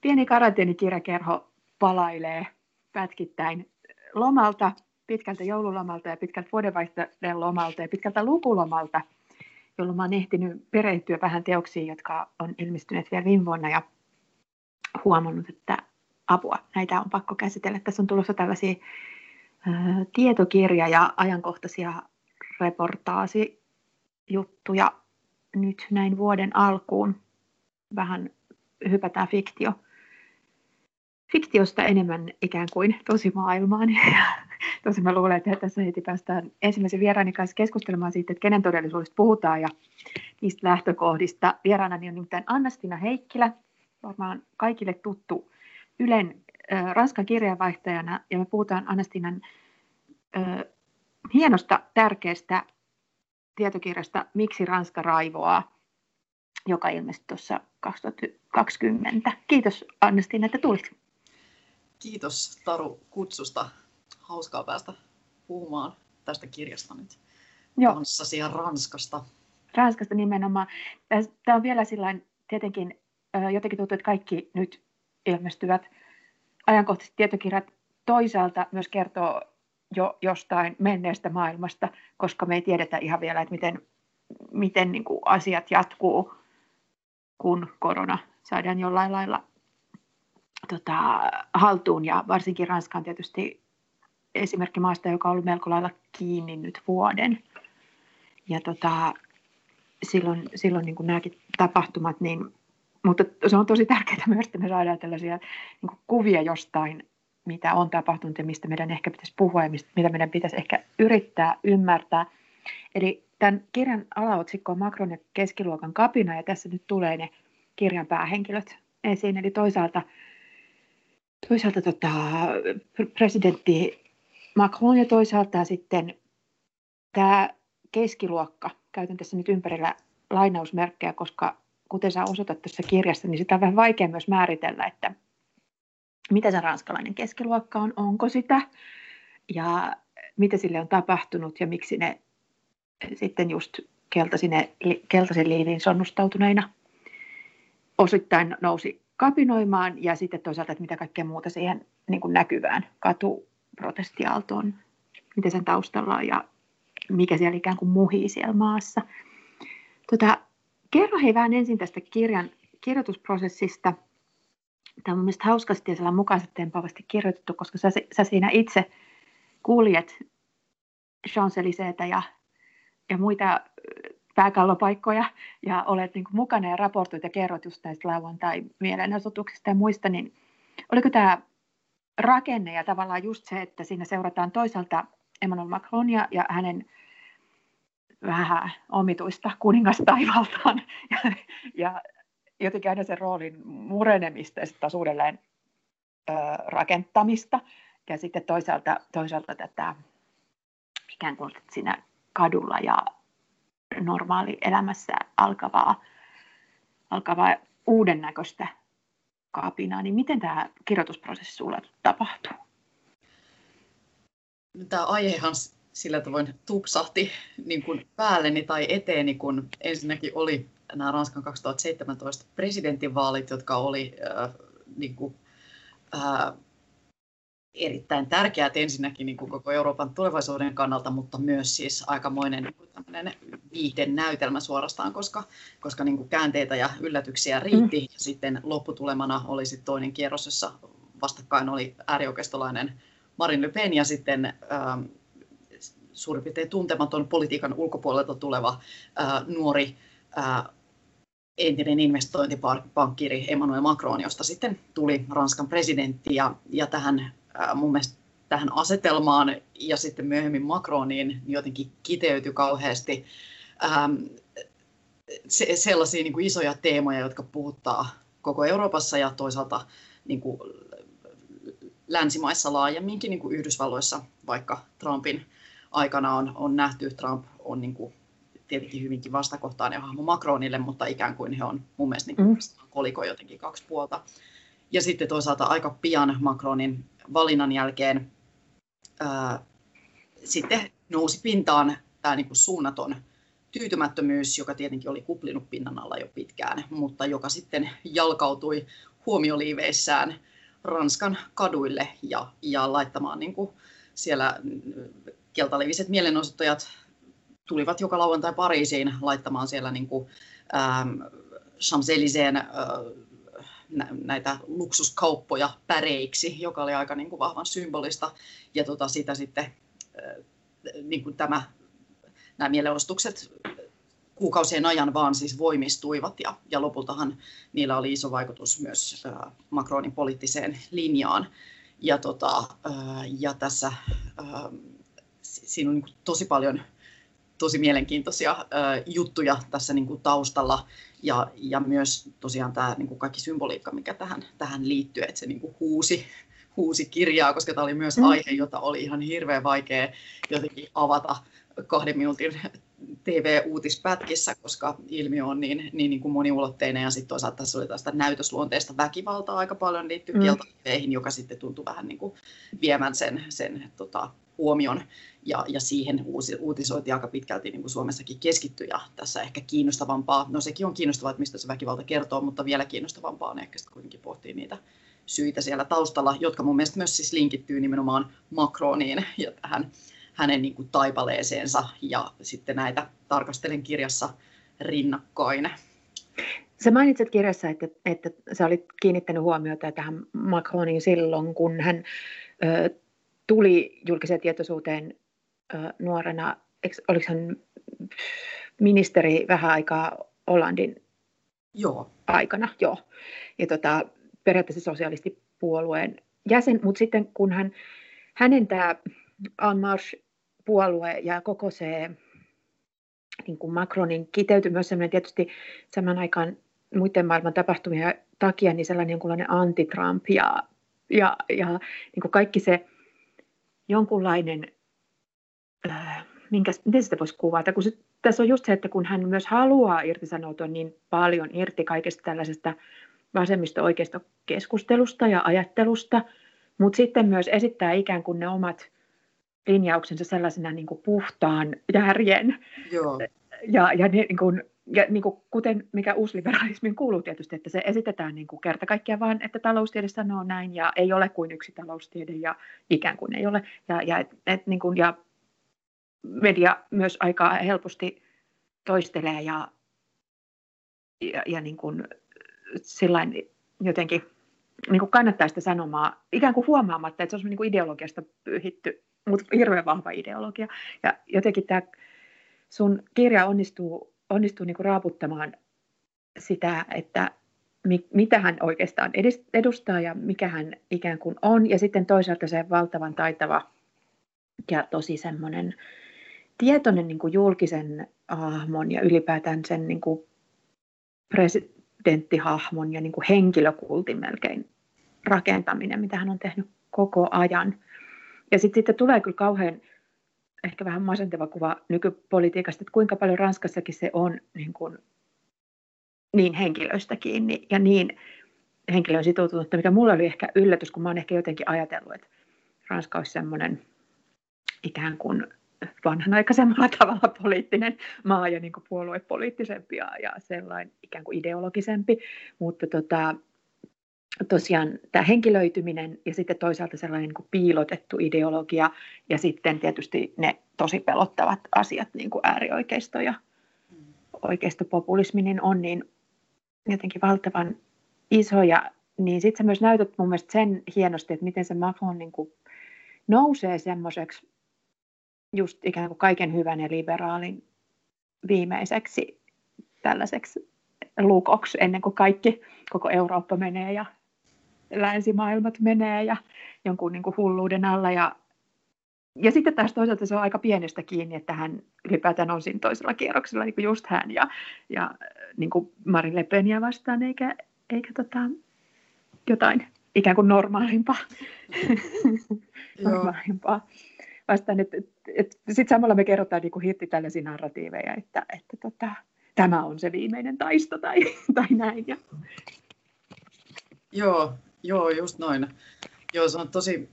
pieni karanteenikirjakerho palailee pätkittäin lomalta, pitkältä joululomalta ja pitkältä vuodenvaihteen lomalta ja pitkältä lukulomalta, jolloin oon ehtinyt perehtyä vähän teoksiin, jotka on ilmestyneet vielä viime vuonna ja huomannut, että apua, näitä on pakko käsitellä. Tässä on tulossa tällaisia tietokirja- ja ajankohtaisia reportaasijuttuja nyt näin vuoden alkuun. Vähän hypätään fiktio fiktiosta enemmän ikään kuin tosimaailmaan. tosi mä luulen, että tässä heti päästään ensimmäisen vieraani kanssa keskustelemaan siitä, että kenen todellisuudesta puhutaan ja niistä lähtökohdista. Vieraanani on nimittäin Anna-Stina Heikkilä, varmaan kaikille tuttu Ylen äh, Ranskan kirjeenvaihtajana, ja me puhutaan Annastinan äh, hienosta, tärkeästä tietokirjasta Miksi Ranska raivoaa, joka ilmestyi tuossa 2020. Kiitos Anna-Stina, että tulit. Kiitos Taru kutsusta. Hauskaa päästä puhumaan tästä kirjasta nyt Joo. kanssasi ja Ranskasta. Ranskasta nimenomaan. Tämä on vielä sillain, tietenkin jotenkin tuntuu, että kaikki nyt ilmestyvät ajankohtaiset tietokirjat toisaalta myös kertoo jo jostain menneestä maailmasta, koska me ei tiedetä ihan vielä, että miten, miten niin kuin asiat jatkuu, kun korona saadaan jollain lailla tota, haltuun ja varsinkin Ranska on tietysti esimerkki maasta, joka on ollut melko lailla kiinni nyt vuoden. Ja tota, silloin, silloin niin kuin nämäkin tapahtumat, niin, mutta se on tosi tärkeää myös, että me saadaan tällaisia niin kuin kuvia jostain, mitä on tapahtunut ja mistä meidän ehkä pitäisi puhua ja mistä, mitä meidän pitäisi ehkä yrittää ymmärtää. Eli tämän kirjan alaotsikko on Macron ja keskiluokan kapina ja tässä nyt tulee ne kirjan päähenkilöt esiin. Eli toisaalta toisaalta tota, presidentti Macron ja toisaalta sitten tämä keskiluokka. Käytän tässä nyt ympärillä lainausmerkkejä, koska kuten sä osoitat tässä kirjassa, niin sitä on vähän vaikea myös määritellä, että mitä se ranskalainen keskiluokka on, onko sitä ja mitä sille on tapahtunut ja miksi ne sitten just keltaisen liivin sonnustautuneina osittain nousi kapinoimaan ja sitten toisaalta, että mitä kaikkea muuta siihen niin kuin näkyvään katuprotestiaaltoon, mitä sen taustalla on ja mikä siellä ikään kuin muhii siellä maassa. Tota, kerro hei vähän ensin tästä kirjan kirjoitusprosessista. Tämä on mielestäni hauskasti ja siellä mukaisesti tempaavasti kirjoitettu, koska sä, sä siinä itse kuljet champs ja, ja muita pääkallopaikkoja ja olet niin kuin mukana ja raportoit ja kerrot just näistä lauantai-mielenosoituksista ja muista, niin oliko tämä rakenne ja tavallaan just se, että siinä seurataan toisaalta Emmanuel Macronia ja hänen vähän omituista kuningastaivaltaan ja, ja jotenkin aina sen roolin murenemista ja sitten uudelleen ö, rakentamista. Ja sitten toisaalta, toisaalta tätä ikään kuin siinä kadulla ja normaali elämässä alkavaa, alkavaa uuden näköistä kapinaa, niin miten tämä kirjoitusprosessi sulla tapahtuu? Tämä aihehan sillä tavoin tupsahti niin kuin päälleni tai eteeni, kun ensinnäkin oli nämä Ranskan 2017 presidentinvaalit, jotka oli äh, niin kuin, äh, erittäin tärkeät ensinnäkin niin kuin koko Euroopan tulevaisuuden kannalta, mutta myös siis aikamoinen niin viihden näytelmä suorastaan, koska, koska niin kuin käänteitä ja yllätyksiä riitti. Mm. Ja sitten lopputulemana oli sitten toinen kierros, jossa vastakkain oli äärioikeistolainen Marine Le Pen ja sitten ähm, suurin piirtein tuntematon politiikan ulkopuolelta tuleva äh, nuori äh, entinen investointipankkiri Emmanuel Macron, josta sitten tuli Ranskan presidentti ja, ja tähän mun mielestä tähän asetelmaan ja sitten myöhemmin Macroniin jotenkin kiteytyi kauheasti ähm, se, sellaisia niin kuin isoja teemoja, jotka puhuttaa koko Euroopassa ja toisaalta niin kuin länsimaissa laajemminkin, niin kuin Yhdysvalloissa, vaikka Trumpin aikana on, on nähty, Trump on niin kuin tietenkin hyvinkin vastakohtainen hahmo Macronille, mutta ikään kuin he on mun mielestä niin kuin mm. koliko jotenkin kaksi puolta. Ja sitten toisaalta aika pian Macronin valinnan jälkeen ää, sitten nousi pintaan tämä niin kuin suunnaton tyytymättömyys, joka tietenkin oli kuplinut pinnan alla jo pitkään, mutta joka sitten jalkautui huomioliiveissään Ranskan kaduille ja, ja laittamaan niin kuin siellä keltaliiviset mielenosoittajat tulivat joka lauantai Pariisiin laittamaan siellä niin kuin, ähm, Champs-Élysées äh, näitä luksuskauppoja päreiksi, joka oli aika niin kuin vahvan symbolista. Ja tota, sitä sitten niin kuin tämä, nämä mielenostukset kuukausien ajan vaan siis voimistuivat ja, ja lopultahan niillä oli iso vaikutus myös äh, Macronin poliittiseen linjaan. Ja, tota, ja tässä äh, siinä on niin tosi paljon tosi mielenkiintoisia juttuja tässä niin kuin taustalla ja, ja myös tosiaan tämä niin kuin kaikki symboliikka, mikä tähän, tähän liittyy, että se niin kuin huusi, huusi kirjaa, koska tämä oli myös mm. aihe, jota oli ihan hirveän vaikea jotenkin avata kahden minuutin TV-uutispätkissä, koska ilmiö on niin, niin, niin kuin moniulotteinen ja sitten toisaalta tässä oli tästä näytösluonteista väkivaltaa aika paljon liittyy mm. joka sitten tuntui vähän niin kuin viemään sen, sen tota, huomion ja, ja siihen uusi, uutisointi aika pitkälti niin kuin Suomessakin keskittyi ja tässä ehkä kiinnostavampaa, no sekin on kiinnostavaa, että mistä se väkivalta kertoo, mutta vielä kiinnostavampaa on ehkä sitten kuitenkin pohtia niitä syitä siellä taustalla, jotka mun mielestä myös siis linkittyy nimenomaan Macroniin ja tähän hänen niin kuin taipaleeseensa ja sitten näitä tarkastelen kirjassa rinnakkain. Sä mainitsit kirjassa, että, että sä olit kiinnittänyt huomiota tähän Macroniin silloin, kun hän ö, tuli julkiseen tietoisuuteen nuorena. Oliko hän ministeri vähän aikaa Hollandin Joo. aikana? Joo. Ja tota, periaatteessa sosialistipuolueen jäsen, mutta sitten kun hän, hänen tämä En Marche puolue ja koko se niin kuin Macronin kiteytyi myös sellainen tietysti saman aikaan muiden maailman tapahtumien takia niin sellainen jonkunlainen anti-Trump ja, ja, ja niin kuin kaikki se jonkunlainen, äh, minkä, miten sitä voisi kuvata, kun se, tässä on just se, että kun hän myös haluaa irtisanoutua niin paljon irti kaikesta tällaisesta vasemmisto-oikeisto keskustelusta ja ajattelusta, mutta sitten myös esittää ikään kuin ne omat linjauksensa sellaisena niin kuin puhtaan järjen. Joo. Ja, ja, niin kuin, ja niin kuin, kuten mikä uusliberalismin kuuluu tietysti, että se esitetään niin kuin kerta kaikkiaan vaan, että taloustiede sanoo näin ja ei ole kuin yksi taloustiede ja ikään kuin ei ole. Ja, ja, et, et, niin kuin, ja media myös aika helposti toistelee ja, ja, ja niin kuin, sillain jotenkin niin kuin kannattaa sitä sanomaa ikään kuin huomaamatta, että se on niin kuin ideologiasta pyyhitty mutta hirveän vahva ideologia. Ja jotenkin tämä sun kirja onnistuu, onnistuu niinku raaputtamaan sitä, että mi, mitä hän oikeastaan edustaa ja mikä hän ikään kuin on. Ja sitten toisaalta se valtavan taitava ja tosi semmoinen tietoinen niin kuin julkisen hahmon ja ylipäätään sen niin kuin presidenttihahmon ja niin kuin henkilökultin melkein rakentaminen, mitä hän on tehnyt koko ajan. Ja sitten sit tulee kyllä kauhean ehkä vähän masentava kuva nykypolitiikasta, että kuinka paljon Ranskassakin se on niin, kuin, niin henkilöistä kiinni ja niin henkilöön sitoutunutta, mikä mulla oli ehkä yllätys, kun mä oon ehkä jotenkin ajatellut, että Ranska olisi semmoinen ikään kuin vanhanaikaisemmalla tavalla poliittinen maa ja niin kuin puoluepoliittisempi ja sellainen ikään kuin ideologisempi, mutta tota, tosiaan tämä henkilöityminen ja sitten toisaalta sellainen niin kuin piilotettu ideologia ja sitten tietysti ne tosi pelottavat asiat, niin kuin äärioikeisto ja oikeistopopulismi, niin on niin jotenkin valtavan isoja. Niin sitten sä myös näytät mun mielestä sen hienosti, että miten se Macron niin kuin nousee semmoiseksi just ikään kuin kaiken hyvän ja liberaalin viimeiseksi tällaiseksi lukoksi ennen kuin kaikki, koko Eurooppa menee ja länsimaailmat menee ja jonkun niin kuin hulluuden alla. Ja, ja sitten taas toisaalta se on aika pienestä kiinni, että hän ylipäätään on siinä toisella kierroksella, niin kuin just hän ja, ja niin kuin Marin Le Penia vastaan, eikä, eikä tota, jotain ikään kuin normaalimpaa. normaalimpaa vastaan. Et, et, et, Sitten samalla me kerrotaan niin kuin hirtti tällaisia narratiiveja, että, että tota, tämä on se viimeinen taisto tai, tai näin. Ja... Joo, Joo, just noin. Joo, se on tosi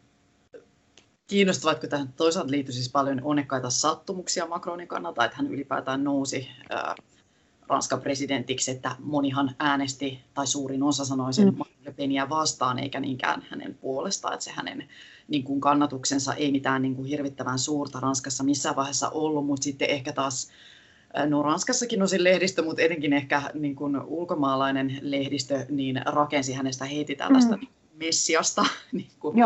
kiinnostavaa, että tähän toisaalta liittyy siis paljon onnekkaita sattumuksia Macronin kannalta, että hän ylipäätään nousi ää, Ranskan presidentiksi, että monihan äänesti, tai suurin osa sanoi sen mm. Le Peniä vastaan, eikä niinkään hänen puolestaan, että se hänen niin kuin kannatuksensa ei mitään niin kuin hirvittävän suurta Ranskassa missään vaiheessa ollut, mutta sitten ehkä taas No Ranskassakin osin lehdistö, mutta etenkin ehkä niin kuin ulkomaalainen lehdistö, niin rakensi hänestä heti tällaista mm. messiasta, niin kuin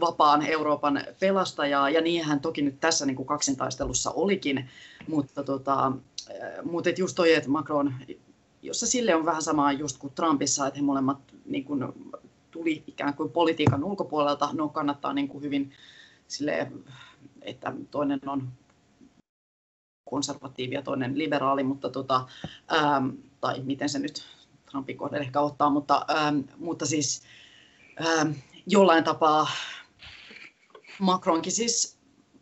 vapaan Euroopan pelastajaa, ja niin hän toki nyt tässä niin kuin kaksintaistelussa olikin, mutta, tota, mutta et just toi, että Macron, jossa sille on vähän samaa just kuin Trumpissa, että he molemmat niin kuin, tuli ikään kuin politiikan ulkopuolelta, no kannattaa niin kuin hyvin sille, että toinen on konservatiivi ja toinen liberaali, mutta tota, ähm, tai miten se nyt Trumpin kohdalla ehkä ottaa, mutta, ähm, mutta siis ähm, jollain tapaa Macronkin siis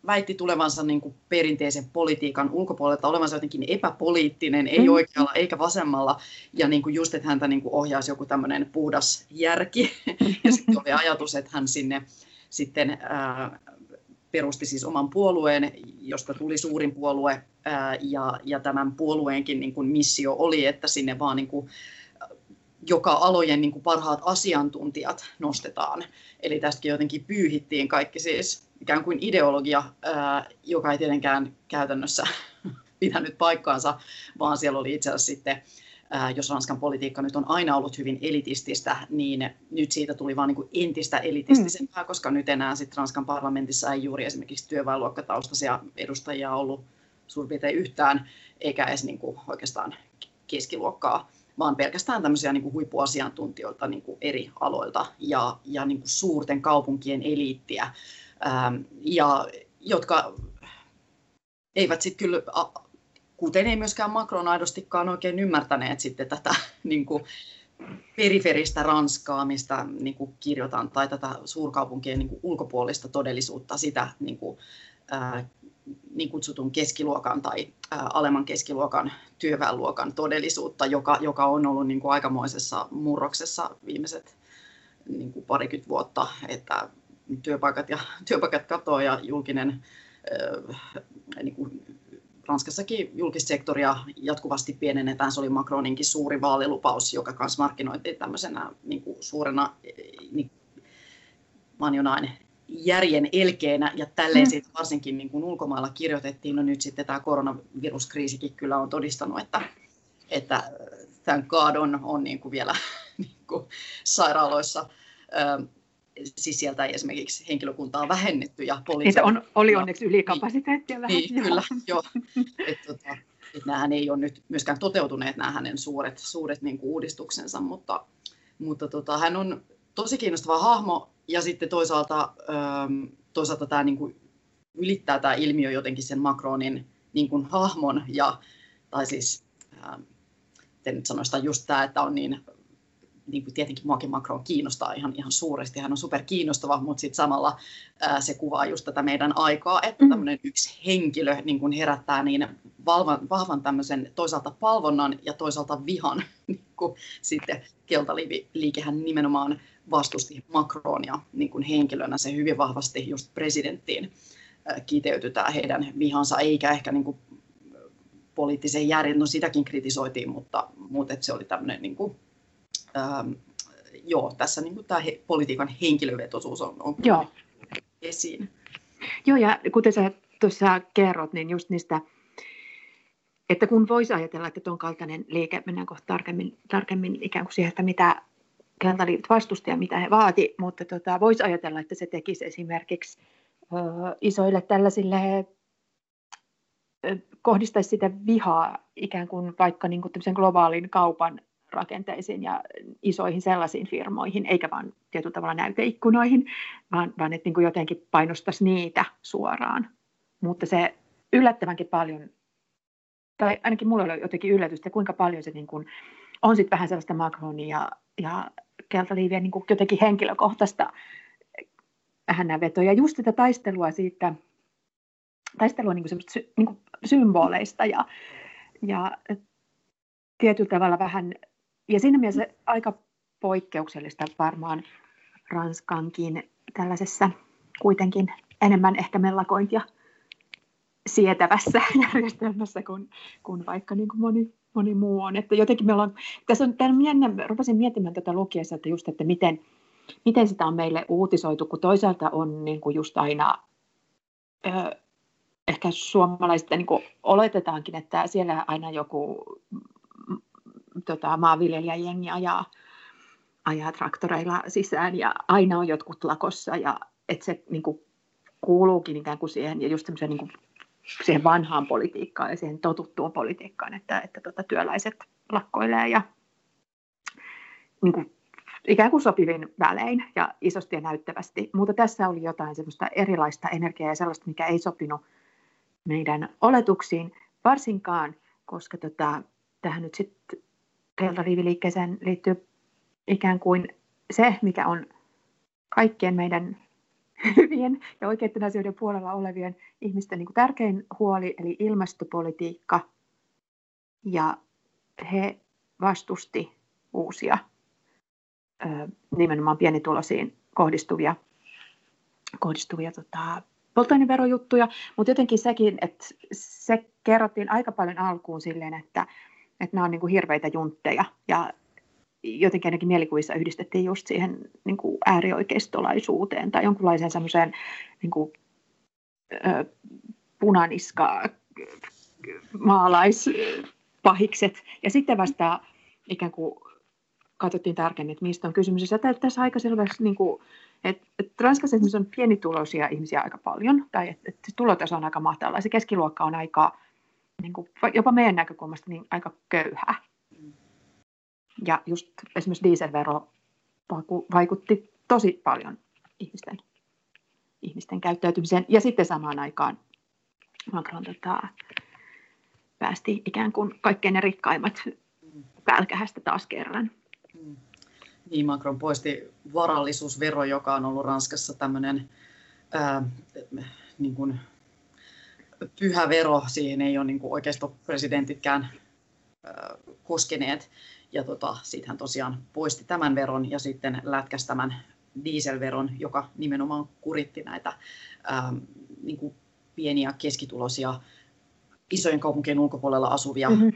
väitti tulevansa niin kuin perinteisen politiikan ulkopuolelta, olevansa jotenkin epäpoliittinen, ei mm. oikealla eikä vasemmalla, ja niin kuin just, että häntä niin kuin ohjaisi joku tämmöinen puhdas järki, ja sitten oli ajatus, että hän sinne sitten äh, perusti siis oman puolueen, josta tuli suurin puolue, ja, ja tämän puolueenkin niin kuin missio oli, että sinne vaan niin kuin, joka alojen niin kuin parhaat asiantuntijat nostetaan. Eli tästäkin jotenkin pyyhittiin kaikki siis ikään kuin ideologia, joka ei tietenkään käytännössä pitänyt paikkaansa, vaan siellä oli itse asiassa sitten jos Ranskan politiikka nyt on aina ollut hyvin elitististä, niin nyt siitä tuli vain niin entistä elitistisempää, mm. koska nyt enää sit Ranskan parlamentissa ei juuri esimerkiksi työväenluokkataustaisia edustajia ollut suurin piirtein yhtään, eikä edes niin kuin oikeastaan keskiluokkaa, vaan pelkästään tämmöisiä niin kuin huippuasiantuntijoilta niin kuin eri aloilta ja, ja niin kuin suurten kaupunkien eliittiä, ähm, ja jotka eivät sitten kyllä kuten ei myöskään Macron aidostikaan oikein ymmärtäneet sitten tätä niin kuin periferistä Ranskaa, mistä niin kuin kirjoitan, tai tätä suurkaupunkien niin kuin ulkopuolista todellisuutta, sitä niin kuin, ää, niin kutsutun keskiluokan tai ää, alemman keskiluokan työväenluokan todellisuutta, joka, joka on ollut niin kuin aikamoisessa murroksessa viimeiset niin kuin parikymmentä vuotta, että työpaikat, ja, työpaikat katoaa ja julkinen niin kuin Ranskassakin julkissektoria jatkuvasti pienennetään. Se oli Macroninkin suuri vaalilupaus, joka kanssa markkinoitiin tämmöisenä niin kuin suurena niin, manjonain järjen elkeenä, ja tälleen mm. siitä varsinkin niin kuin ulkomailla kirjoitettiin. No nyt sitten tämä koronaviruskriisikin kyllä on todistanut, että, että tämän kaadon on niin kuin vielä niin kuin sairaaloissa siis sieltä ei esimerkiksi henkilökuntaa vähennetty. Ja poliisi... on, oli onneksi ylikapasiteettia niin, vähän. Niin, kyllä, joo. Et, tota, et nämähän ei ole nyt myöskään toteutuneet nämä hänen suuret, suuret niin kuin uudistuksensa, mutta, mutta tota, hän on tosi kiinnostava hahmo ja sitten toisaalta, toisaalta tämä niin kuin ylittää tämä ilmiö jotenkin sen Macronin niin kuin hahmon ja, tai siis ähm, en nyt sanoista just tämä, että on niin niin kuin tietenkin muakin Macron kiinnostaa ihan, ihan suuresti, hän on super kiinnostava, mutta sitten samalla ää, se kuvaa just tätä meidän aikaa, että mm. tämmöinen yksi henkilö niin kuin herättää niin valvan, vahvan tämmöisen toisaalta palvonnan ja toisaalta vihan, niin kuin sitten Keltaliikehän nimenomaan vastusti Macronia niin kuin henkilönä, se hyvin vahvasti just presidenttiin kiteytytään heidän vihansa, eikä ehkä niin kuin poliittisen järjen, no sitäkin kritisoitiin, mutta, mutta se oli tämmöinen niin kuin ähm, joo, tässä niin kuin tämä he, politiikan henkilövetoisuus on, on joo. esiin. Joo, ja kuten sä tuossa kerrot, niin just niistä, että kun voisi ajatella, että tuon kaltainen liike, mennään kohta tarkemmin, tarkemmin ikään kuin siihen, että mitä keltaliivit vastusti ja mitä he vaati, mutta tota, voisi ajatella, että se tekisi esimerkiksi ö, isoille tällaisille kohdistaisi sitä vihaa ikään kuin vaikka niin kuin globaalin kaupan rakenteisiin ja isoihin sellaisiin firmoihin, eikä vain tietyllä tavalla näyteikkunoihin, vaan, vaan että niin kuin jotenkin painostaisi niitä suoraan. Mutta se yllättävänkin paljon, tai ainakin mulle oli jotenkin yllätystä, kuinka paljon se niin kuin on sitten vähän sellaista Macronia ja, ja keltaliivien niin kuin jotenkin henkilökohtaista vetoja. Just sitä taistelua siitä, taistelua niin kuin niin kuin symboleista ja, ja tietyllä tavalla vähän ja siinä mielessä aika poikkeuksellista varmaan Ranskankin tällaisessa kuitenkin enemmän ehkä mellakointia sietävässä järjestelmässä kuin, kuin vaikka niin kuin moni, moni muu on. Että jotenkin me ollaan, tässä on tämän jännä, rupesin miettimään tätä lukiessa, että just, että miten, miten sitä on meille uutisoitu, kun toisaalta on niin kuin just aina ö, ehkä suomalaiset, niin kuin oletetaankin, että siellä aina joku tota, maanviljelijäjengi ajaa, ajaa traktoreilla sisään ja aina on jotkut lakossa ja että se niin kuin, kuuluukin ikään kuin siihen ja just niin kuin, siihen vanhaan politiikkaan ja siihen totuttuun politiikkaan, että, että tota, työläiset lakkoilee ja niin kuin, ikään kuin sopivin välein ja isosti ja näyttävästi. Mutta tässä oli jotain semmoista erilaista energiaa ja sellaista, mikä ei sopinut meidän oletuksiin, varsinkaan, koska tota, tähän nyt sitten keltariiviliikkeeseen liittyy ikään kuin se, mikä on kaikkien meidän hyvien ja oikeiden asioiden puolella olevien ihmisten niin kuin tärkein huoli, eli ilmastopolitiikka. Ja he vastusti uusia nimenomaan pienituloisiin kohdistuvia, kohdistuvia tota, polttoaineverojuttuja, mutta jotenkin sekin, että se kerrottiin aika paljon alkuun silleen, että, että nämä on niin kuin hirveitä juntteja ja jotenkin ainakin mielikuvissa yhdistettiin just siihen niin kuin äärioikeistolaisuuteen tai jonkunlaiseen semmoiseen niin kuin, ö, punaniska maalaispahikset. Ja sitten vasta ikään kuin katsottiin tarkemmin, että mistä on kysymys. Ja tässä aika selvästi, niin kuin, että, että Ranskassa on pienituloisia ihmisiä aika paljon, tai että, että tulotaso on aika matala, se keskiluokka on aika, niin kuin, jopa meidän näkökulmasta niin aika köyhä. Ja just esimerkiksi dieselvero vaikutti tosi paljon ihmisten, ihmisten käyttäytymiseen. Ja sitten samaan aikaan Macron tota, päästi ikään kuin kaikkein ne rikkaimmat pälkähästä taas kerran. Niin, Macron poisti varallisuusvero, joka on ollut Ranskassa tämmöinen ää, niin kuin pyhä vero. Siihen ei ole niin kuin oikeistopresidentitkään ää, koskeneet. Ja tota, sitten hän tosiaan poisti tämän veron ja sitten lätkäsi tämän dieselveron, joka nimenomaan kuritti näitä ää, niin kuin pieniä keskituloisia isojen kaupunkien ulkopuolella asuvia mm-hmm.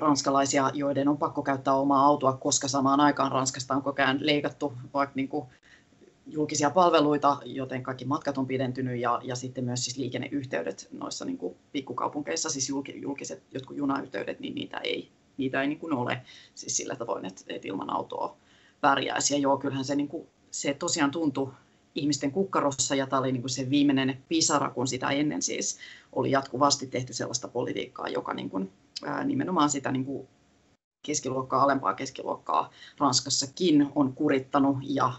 ranskalaisia, joiden on pakko käyttää omaa autoa, koska samaan aikaan Ranskasta on koko ajan leikattu vaikka niin kuin julkisia palveluita, joten kaikki matkat on pidentynyt ja, ja sitten myös siis liikenneyhteydet noissa niin kuin pikkukaupunkeissa, siis julkiset jotkut junayhteydet, niin niitä ei, niitä ei niin kuin ole siis sillä tavoin, että, että ilman autoa pärjäisi. Ja joo, kyllähän se, niin kuin, se tosiaan tuntui ihmisten kukkarossa ja tämä oli niin kuin se viimeinen pisara, kun sitä ennen siis oli jatkuvasti tehty sellaista politiikkaa, joka niin kuin, ää, nimenomaan sitä niin kuin keskiluokkaa, alempaa keskiluokkaa Ranskassakin on kurittanut ja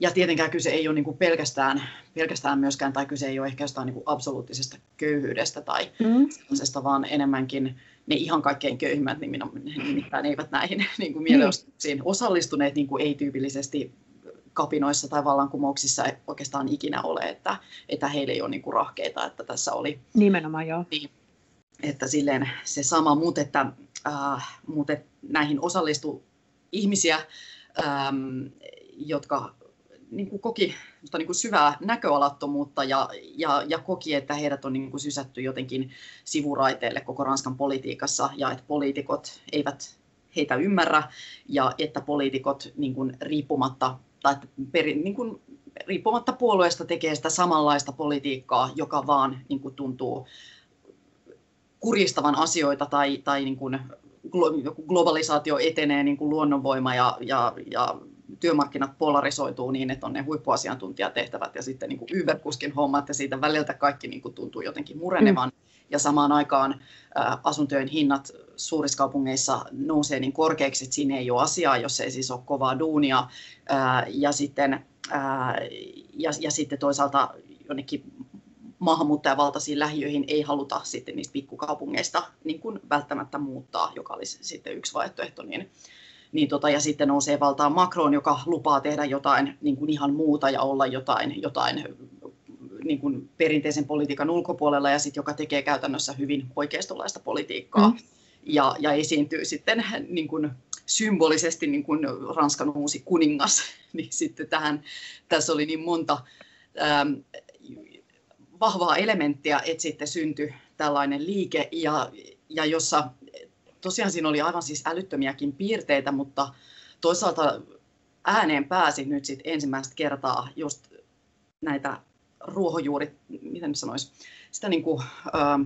ja tietenkään kyse ei ole niin kuin pelkästään, pelkästään myöskään, tai kyse ei ole ehkä jostain niin kuin absoluuttisesta köyhyydestä tai mm. sellaisesta, vaan enemmänkin ne ihan kaikkein köyhimmät nimittäin eivät näihin niin kuin mielenostuksiin osallistuneet niin kuin ei-tyypillisesti kapinoissa tai vallankumouksissa oikeastaan ikinä ole, että, että heillä ei ole niin kuin rahkeita, että tässä oli... Nimenomaan joo. Niin, että silleen se sama, mutta että, äh, mutta näihin osallistui ihmisiä, ähm, jotka niin kuin koki niin kuin syvää näköalattomuutta ja, ja, ja koki, että heidät on niin kuin sysätty jotenkin sivuraiteille koko Ranskan politiikassa ja että poliitikot eivät heitä ymmärrä ja että poliitikot niin kuin riippumatta tai peri, niin kuin, riippumatta puolueesta tekee sitä samanlaista politiikkaa, joka vaan niin kuin, tuntuu kuristavan asioita tai, tai niin kuin, globalisaatio etenee niin kuin luonnonvoima ja, ja, ja työmarkkinat polarisoituu niin, että on ne huippuasiantuntijatehtävät ja sitten niin kuin Uber-kuskin hommat ja siitä väliltä kaikki niin kuin tuntuu jotenkin murenevan. Mm. Ja samaan aikaan ä, asuntojen hinnat suurissa kaupungeissa nousee niin korkeiksi, että siinä ei ole asiaa, jos ei siis ole kovaa duunia. Ä, ja, sitten, ä, ja, ja sitten toisaalta jonnekin maahanmuuttajavaltaisiin lähiöihin ei haluta sitten niistä pikkukaupungeista niin kuin välttämättä muuttaa, joka olisi sitten yksi vaihtoehto, niin niin tota, ja sitten nousee valtaan Macron, joka lupaa tehdä jotain niin kuin ihan muuta ja olla jotain, jotain niin kuin perinteisen politiikan ulkopuolella ja sitten joka tekee käytännössä hyvin oikeistolaista politiikkaa mm. ja, ja esiintyy sitten niin kuin symbolisesti niin kuin Ranskan uusi kuningas, niin sitten tähän, tässä oli niin monta ähm, vahvaa elementtiä, että sitten syntyi tällainen liike, ja, ja jossa tosiaan siinä oli aivan siis älyttömiäkin piirteitä, mutta toisaalta ääneen pääsi nyt sitten ensimmäistä kertaa just näitä ruohonjuuri, miten nyt sanoisi, sitä niin kuin, ö,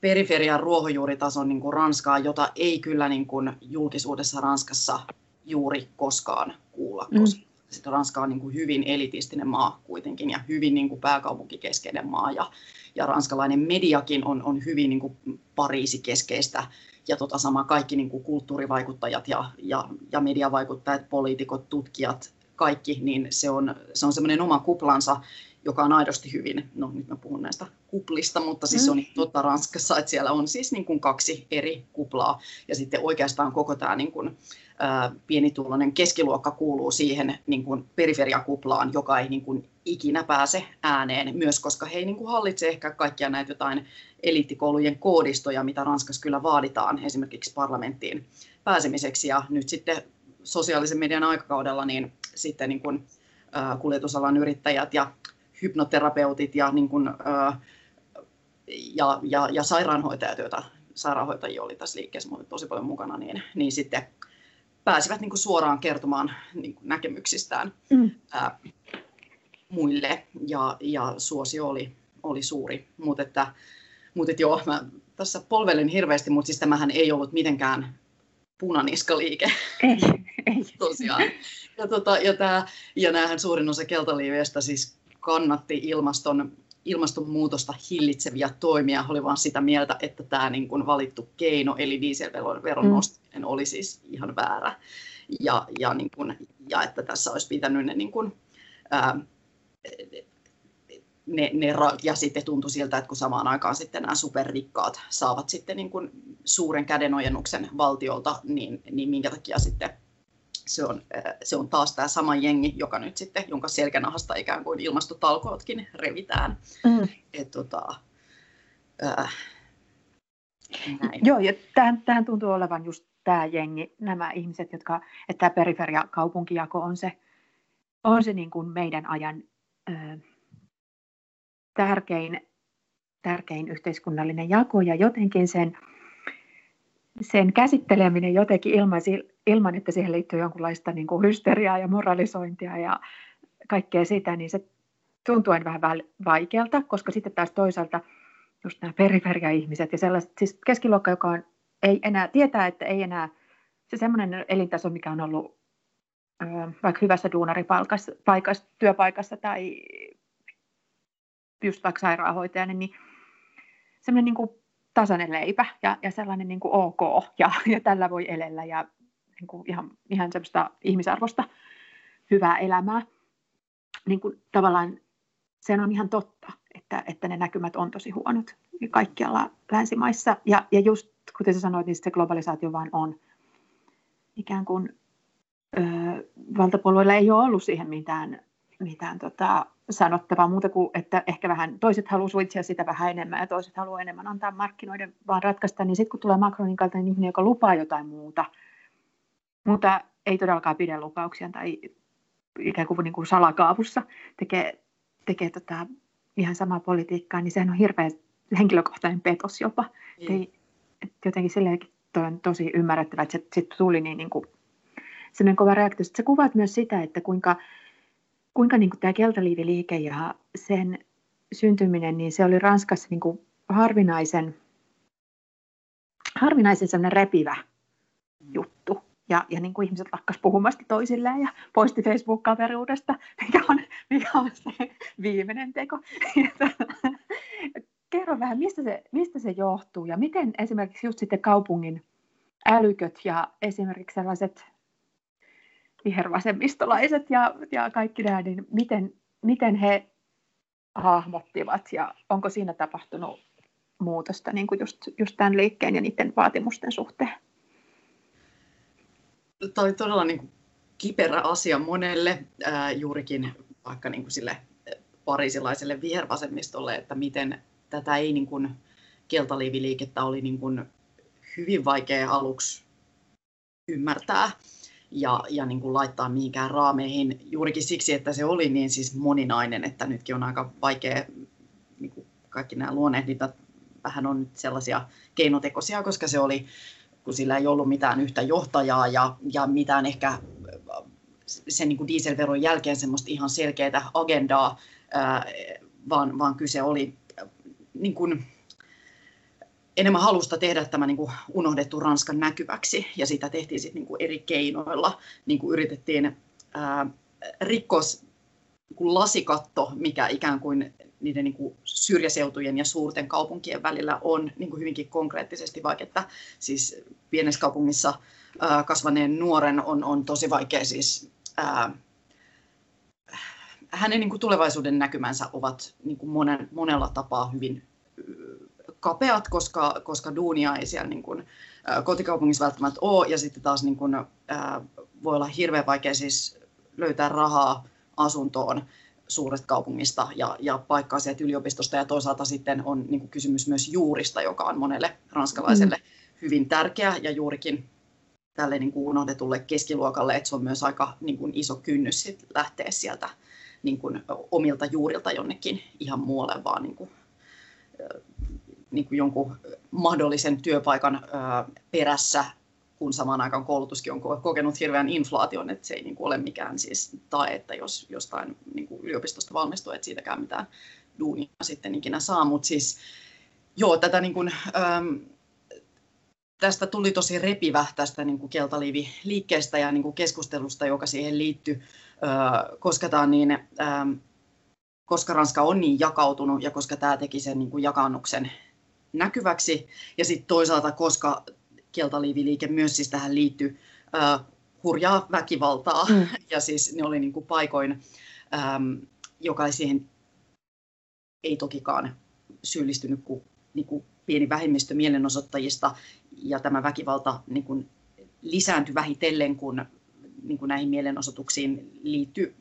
periferian ruohonjuuritason niin kuin Ranskaa, jota ei kyllä niin kuin julkisuudessa Ranskassa juuri koskaan kuulla, mm. koska sitten Ranska on niin kuin hyvin elitistinen maa kuitenkin ja hyvin niin kuin pääkaupunkikeskeinen maa ja, ja ranskalainen mediakin on, on hyvin niin kuin Pariisi-keskeistä ja tota sama kaikki niin kuin kulttuurivaikuttajat ja, ja, ja mediavaikuttajat, poliitikot, tutkijat, kaikki, niin se on, se on semmoinen oma kuplansa, joka on aidosti hyvin, no nyt mä puhun näistä kuplista, mutta siis se on mm. totta Ranskassa, että siellä on siis niin kuin kaksi eri kuplaa ja sitten oikeastaan koko tämä niin kuin, ää, pienituloinen keskiluokka kuuluu siihen niin kuin periferiakuplaan, joka ei niin kuin ikinä pääse ääneen, myös koska he ei niin kuin hallitse ehkä kaikkia näitä jotain eliittikoulujen koodistoja, mitä Ranskassa kyllä vaaditaan esimerkiksi parlamenttiin pääsemiseksi ja nyt sitten sosiaalisen median aikakaudella niin sitten niin kuin, kuljetusalan yrittäjät ja hypnoterapeutit ja, niin kuin, ja, ja, ja sairaanhoitajat, joita sairaanhoitajia oli tässä liikkeessä tosi paljon mukana, niin, niin sitten pääsivät niin kuin suoraan kertomaan niin kuin näkemyksistään mm. Muille ja, ja suosio oli, oli suuri. Mutta että, mutta että joo, mä tässä polvelen hirveästi, mutta siis tämähän ei ollut mitenkään punaniskaliike. Ei, ei. Tosiaan. Ja, tota, ja, tää, ja näähän suurin osa keltaliiveistä siis kannatti ilmaston, ilmastonmuutosta hillitseviä toimia, oli vain sitä mieltä, että tämä niin kuin valittu keino, eli dieselveron mm. nostaminen, oli siis ihan väärä. Ja, ja, niin kuin, ja että tässä olisi pitänyt ne, niin kuin, ää, ne, ne, ja sitten tuntui siltä, että kun samaan aikaan sitten nämä superrikkaat saavat sitten niin kuin suuren kädenojennuksen valtiolta, niin, niin minkä takia sitten se on, äh, se on taas tämä sama jengi, joka nyt sitten, jonka selkänahasta ikään kuin ilmastotalkootkin revitään. Mm. Et, tota, äh, näin. Joo, ja tähän, tähän tuntuu olevan just tämä jengi, nämä ihmiset, jotka, että tämä periferia-kaupunkijako on se, on se niin kuin meidän ajan tärkein, tärkein yhteiskunnallinen jako, ja jotenkin sen, sen käsitteleminen jotenkin ilman, ilman, että siihen liittyy jonkunlaista niin kuin hysteriaa ja moralisointia ja kaikkea sitä, niin se tuntuu aina vähän vaikealta, koska sitten taas toisaalta just nämä periferia-ihmiset ja sellaiset, siis keskiluokka, joka on, ei enää, tietää, että ei enää se semmoinen elintaso, mikä on ollut vaikka hyvässä duunaripaikassa, työpaikassa tai just vaikka sairaanhoitajana, niin semmoinen niin kuin tasainen leipä ja, ja sellainen niin kuin ok ja, ja tällä voi elellä ja niin kuin ihan, ihan semmoista ihmisarvosta hyvää elämää. Niin kuin tavallaan se on ihan totta, että, että ne näkymät on tosi huonot kaikkialla länsimaissa. Ja, ja just kuten sä sanoit, niin se globalisaatio vaan on ikään kuin ö, valtapuolueilla ei ole ollut siihen mitään, mitään tota, sanottavaa muuta kuin, että ehkä vähän toiset haluaa suitsia sitä vähän enemmän ja toiset haluaa enemmän antaa markkinoiden vaan ratkaista, niin sitten kun tulee Macronin kaltainen ihminen, joka lupaa jotain muuta, mutta ei todellakaan pidä lupauksia tai ikään kuin, niin kuin salakaavussa tekee, tekee tota ihan samaa politiikkaa, niin sehän on hirveä henkilökohtainen petos jopa. Mm. Ei, jotenkin silleenkin toi on tosi ymmärrettävä, että se sit tuli niin, niin kuin sellainen kova reaktio. Sitten sä kuvaat myös sitä, että kuinka, kuinka niin kuin tämä keltaliiviliike ja sen syntyminen, niin se oli Ranskassa niin kuin harvinaisen, harvinaisen sellainen repivä juttu ja, ja niin kuin ihmiset lakkas puhumasta toisilleen ja poisti Facebook-kaveruudesta, mikä on, mikä on se viimeinen teko. Kerro vähän, mistä se, mistä se johtuu ja miten esimerkiksi just sitten kaupungin älyköt ja esimerkiksi sellaiset vihervasemmistolaiset ja, ja kaikki nämä, niin miten, miten he hahmottivat ja onko siinä tapahtunut muutosta niin kuin just, just tämän liikkeen ja niiden vaatimusten suhteen? tämä oli todella niin kuin kiperä asia monelle, ää, juurikin vaikka niin kuin sille parisilaiselle vihervasemmistolle, että miten tätä ei niin kuin, keltaliiviliikettä oli niin kuin, hyvin vaikea aluksi ymmärtää ja, ja niin kuin laittaa mihinkään raameihin. Juurikin siksi, että se oli niin siis moninainen, että nytkin on aika vaikea, niin kuin kaikki nämä luonnehdintat vähän on nyt sellaisia keinotekoisia, koska se oli kun sillä ei ollut mitään yhtä johtajaa ja, ja mitään ehkä sen niin kuin dieselveron jälkeen semmoista ihan selkeää agendaa, ää, vaan, vaan kyse oli niin kuin, enemmän halusta tehdä tämä niin kuin unohdettu Ranskan näkyväksi, ja sitä tehtiin sitten niin kuin eri keinoilla. Niin kuin yritettiin ää, rikkoa niin lasikatto, mikä ikään kuin niiden niin kuin syrjäseutujen ja suurten kaupunkien välillä on niin kuin hyvinkin konkreettisesti, vaikka että siis pienessä kaupungissa ää, kasvaneen nuoren on, on tosi vaikea siis ää, hänen niin kuin tulevaisuuden näkymänsä ovat niin kuin monen, monella tapaa hyvin kapeat, koska, koska duunia ei siellä niin kuin, kotikaupungissa välttämättä ole, ja sitten taas niin kuin, ää, voi olla hirveän vaikea siis löytää rahaa asuntoon suuresta kaupungista ja, ja paikkaa sieltä yliopistosta, ja toisaalta sitten on niin kuin kysymys myös juurista, joka on monelle ranskalaiselle mm. hyvin tärkeä, ja juurikin tälle niin kuin unohdetulle keskiluokalle, että se on myös aika niin kuin iso kynnys sit lähteä sieltä niin kuin omilta juurilta jonnekin ihan muualle, vaan niin kuin, niin kuin jonkun mahdollisen työpaikan perässä, kun samaan aikaan koulutuskin on kokenut hirveän inflaation, että se ei niin kuin ole mikään siis tae, että jos jostain niin kuin yliopistosta valmistuu, että siitäkään mitään duunia sitten ikinä saa, mutta siis joo, tätä niin kuin, ähm, tästä tuli tosi repivä tästä niin kuin keltaliiviliikkeestä ja niin kuin keskustelusta, joka siihen liittyy, koska tämä on niin, koska Ranska on niin jakautunut ja koska tämä teki sen niin kuin jakannuksen näkyväksi. Ja sitten toisaalta koska keltaliiviliike myös siis tähän liittyy hurjaa väkivaltaa. Mm. ja siis ne oli niin kuin paikoin, joka siihen ei tokikaan syyllistynyt kuin, niin kuin pieni vähemmistö mielenosoittajista. Ja tämä väkivalta niin kuin lisääntyi vähitellen, kun niin kuin näihin mielenosoituksiin liittyy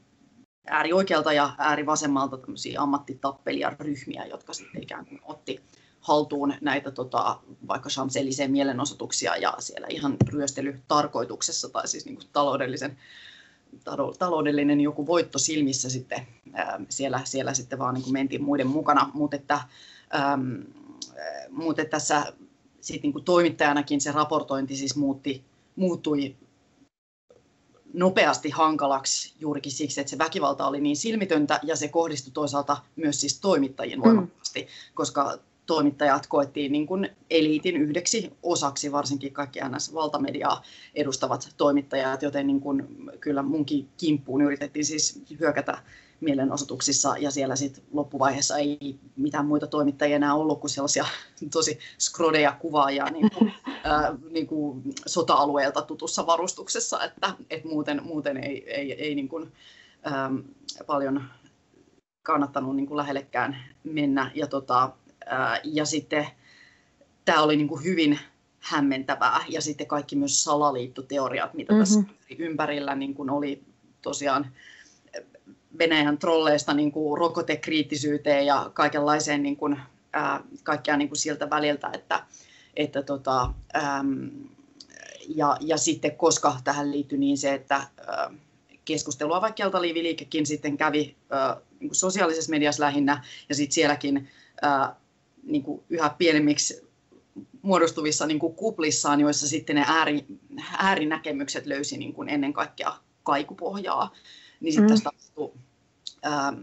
äärioikealta ja äärivasemmalta tämmöisiä ammattitappelijaryhmiä, jotka sitten ikään kuin otti haltuun näitä tota, vaikka champs mielenosoituksia ja siellä ihan ryöstelytarkoituksessa tai siis niin kuin taloudellisen taloudellinen joku voitto silmissä sitten ää, siellä, siellä sitten vaan niin kuin mentiin muiden mukana, mutta että, äm, mutta tässä sit niin kuin toimittajanakin se raportointi siis muutti, muuttui nopeasti hankalaksi juurikin siksi, että se väkivalta oli niin silmitöntä ja se kohdistui toisaalta myös siis toimittajien mm. voimakkaasti, mm. koska toimittajat koettiin niin kuin eliitin yhdeksi osaksi, varsinkin kaikki NS-valtamediaa edustavat toimittajat, joten niin kuin kyllä munkin kimppuun yritettiin siis hyökätä mielenosoituksissa ja siellä sitten loppuvaiheessa ei mitään muita toimittajia enää ollut kuin sellaisia tosi skrodeja kuvaajia niin kuin, ää, niin kuin sota-alueelta tutussa varustuksessa, että et muuten, muuten ei, ei, ei niin kuin, ää, paljon kannattanut niin kuin lähellekään mennä. Ja, tota, ja sitten tämä oli niin kuin hyvin hämmentävää ja sitten kaikki myös salaliittoteoriat, mitä mm-hmm. tässä ympärillä niin kuin oli tosiaan Venäjän trolleista niin kuin rokotekriittisyyteen ja kaikenlaiseen niin kuin, ää, kaikkea niin kuin siltä väliltä, että, että tota, äm, ja, ja sitten koska tähän liittyy niin se, että ää, keskustelua vaikka Keltaliiviliikekin sitten kävi ää, niin kuin sosiaalisessa mediassa lähinnä ja sitten sielläkin ää, niin kuin yhä pienemmiksi muodostuvissa niin kuin kuplissaan, joissa sitten ne ääri, äärinäkemykset löysi niin kuin ennen kaikkea kaikupohjaa niin sitten mm. tästä tapahtui ää,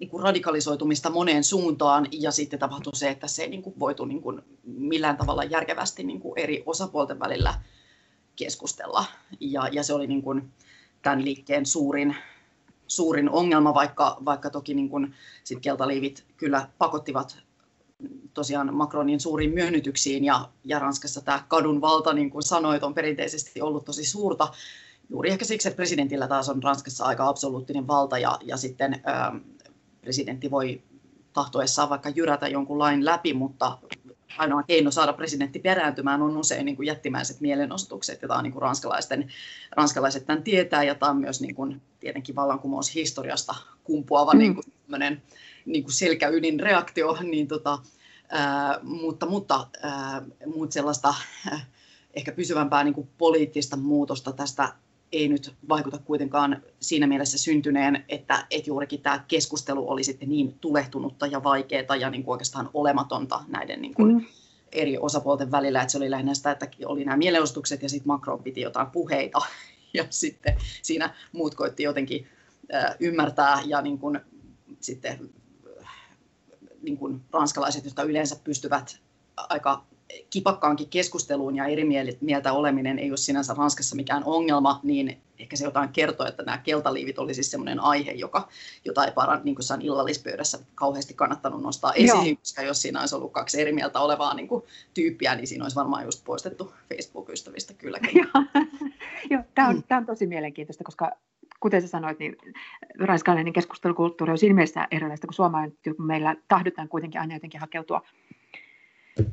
niin kuin radikalisoitumista moneen suuntaan ja sitten tapahtui se, että se ei niin kuin voitu niin kuin millään tavalla järkevästi niin kuin eri osapuolten välillä keskustella. Ja, ja se oli niin kuin tämän liikkeen suurin, suurin ongelma, vaikka, vaikka toki niin kuin sit keltaliivit kyllä pakottivat tosiaan Macronin suuriin myönnytyksiin ja, ja Ranskassa tämä kadun valta, niin kuin sanoit, on perinteisesti ollut tosi suurta, juuri ehkä siksi, että presidentillä taas on Ranskassa aika absoluuttinen valta ja, ja sitten ää, presidentti voi tahtoessaan vaikka jyrätä jonkun lain läpi, mutta ainoa keino saada presidentti perääntymään on usein niin kuin jättimäiset mielenosoitukset, ja tämä on niin kuin ranskalaisten, ranskalaiset tämän tietää, ja tämä on myös niin kuin, tietenkin vallankumoushistoriasta kumpuava mm. niin kuin, niin kuin selkäydin reaktio, niin tota, ää, mutta, mutta, ää, mutta sellaista ää, ehkä pysyvämpää niin kuin poliittista muutosta tästä ei nyt vaikuta kuitenkaan siinä mielessä syntyneen, että, että juurikin tämä keskustelu oli sitten niin tulehtunutta ja vaikeaa ja niin kuin oikeastaan olematonta näiden niin kuin, mm. eri osapuolten välillä, että se oli lähinnä sitä, että oli nämä mielenosoitukset ja sitten Macron piti jotain puheita ja sitten siinä muut koitti jotenkin ymmärtää ja niin kuin, sitten niin kuin ranskalaiset, jotka yleensä pystyvät aika kipakkaankin keskusteluun ja eri mieltä oleminen ei ole sinänsä Ranskassa mikään ongelma, niin ehkä se jotain kertoo, että nämä keltaliivit oli siis sellainen aihe, joka, jota ei paran, niin kuin illallispöydässä kauheasti kannattanut nostaa esiin, Joo. koska jos siinä olisi ollut kaksi eri mieltä olevaa niin kuin, tyyppiä, niin siinä olisi varmaan just poistettu Facebook-ystävistä kylläkin. Joo, tämä on, tämä on tosi mielenkiintoista, koska kuten sä sanoit, niin ranskalainen keskustelukulttuuri on siinä mielessä erilaista kuin suomalainen, kun meillä tahdotaan kuitenkin aina jotenkin hakeutua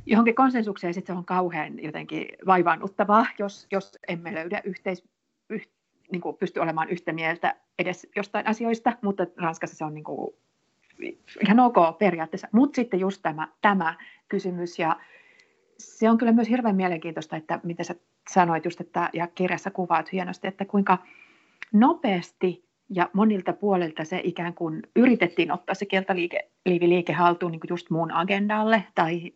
johonkin konsensukseen, sitten se on kauhean jotenkin vaivaannuttavaa, jos, jos emme löydä yhteis, yh, niin kuin pysty olemaan yhtä mieltä edes jostain asioista, mutta Ranskassa se on niin kuin ihan ok periaatteessa. Mutta sitten just tämä, tämä kysymys, ja se on kyllä myös hirveän mielenkiintoista, että mitä sä sanoit just, että, ja kirjassa kuvaat hienosti, että kuinka nopeasti ja monilta puolilta se ikään kuin yritettiin ottaa se keltaliike haltuun niin kuin just muun agendalle tai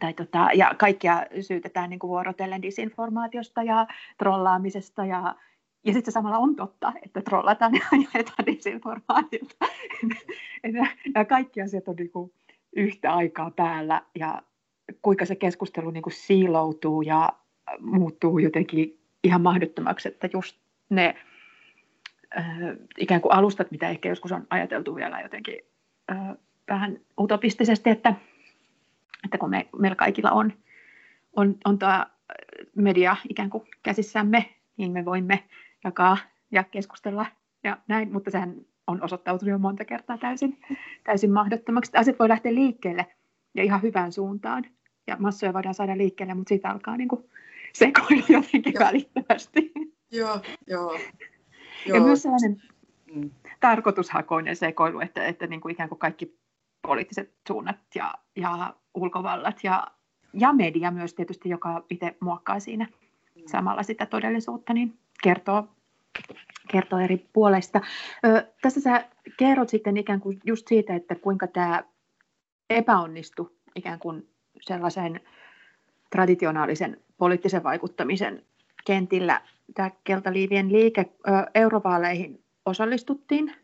tai tota, ja kaikkia syytetään niin kuin vuorotellen disinformaatiosta ja trollaamisesta ja ja sitten samalla on totta, että trollataan ja jaetaan disinformaatiota. ja kaikki asiat on niin kuin yhtä aikaa päällä ja kuinka se keskustelu niin kuin siiloutuu ja muuttuu jotenkin ihan mahdottomaksi, että just ne äh, ikään kuin alustat, mitä ehkä joskus on ajateltu vielä jotenkin äh, vähän utopistisesti, että että kun me, meillä kaikilla on, on, on tuo media ikään kuin käsissämme, niin me voimme jakaa ja keskustella ja näin, mutta sehän on osoittautunut jo monta kertaa täysin, täysin mahdottomaksi. Asiat voi lähteä liikkeelle ja ihan hyvään suuntaan ja massoja voidaan saada liikkeelle, mutta siitä alkaa niin kuin sekoilu jotenkin joo. välittömästi. Joo, joo. Ja myös sellainen mm. tarkoitushakoinen sekoilu, että, että niin kuin ikään kuin kaikki poliittiset suunnat ja, ja ulkovallat ja, ja media myös tietysti, joka itse muokkaa siinä samalla sitä todellisuutta, niin kertoo, kertoo eri puolesta. Ö, tässä sä kerrot sitten ikään kuin just siitä, että kuinka tämä epäonnistui ikään kuin sellaisen traditionaalisen poliittisen vaikuttamisen kentillä. Tämä keltaliivien liike ö, eurovaaleihin osallistuttiin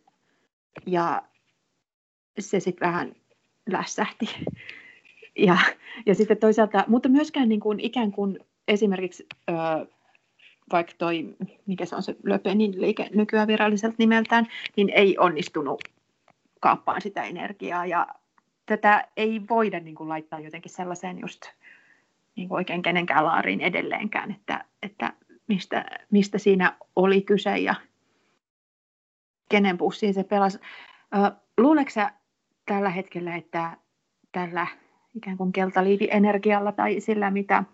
ja se sitten vähän lässähti. Ja, ja sitten toisaalta, mutta myöskään niin kuin ikään kuin esimerkiksi ö, vaikka toi, mikä se on se Löpenin liike nykyään viralliselta nimeltään, niin ei onnistunut kaappaan sitä energiaa ja tätä ei voida niin kuin laittaa jotenkin sellaiseen just niin kuin oikein kenenkään laariin edelleenkään, että, että mistä, mistä siinä oli kyse ja kenen pussiin se pelasi. Luuleeko tällä hetkellä, että tällä ikään kuin keltaliivienergialla tai sillä, mitä,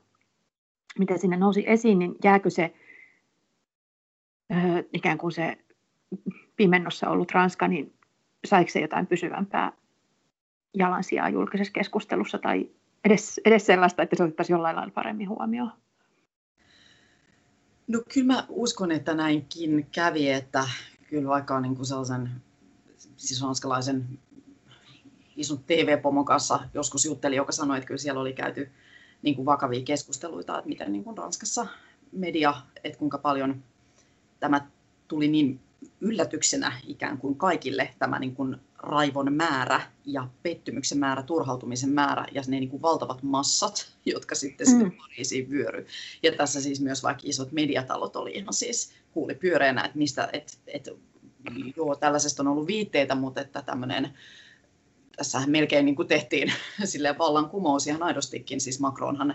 mitä sinne nousi esiin, niin jääkö se ikään kuin se pimennossa ollut Ranska, niin saiko se jotain pysyvämpää jalansijaa julkisessa keskustelussa tai edes, edes sellaista, että se otettaisiin jollain lailla paremmin huomioon? No kyllä mä uskon, että näinkin kävi, että kyllä vaikka niin kuin sellaisen siis ranskalaisen ison TV-pomon kanssa joskus jutteli, joka sanoi, että kyllä siellä oli käyty niin kuin vakavia keskusteluita, että miten niin kuin Ranskassa media, että kuinka paljon tämä tuli niin yllätyksenä ikään kuin kaikille tämä niin kuin raivon määrä ja pettymyksen määrä, turhautumisen määrä ja ne niin kuin valtavat massat, jotka sitten mm. sinne Pariisiin vyöry. Ja tässä siis myös vaikka isot mediatalot oli ihan siis huuli pyöreänä, että mistä, että, että joo, tällaisesta on ollut viitteitä, mutta että tämmöinen tässähän melkein niin kuin tehtiin silleen vallankumous ihan aidostikin, siis Macronhan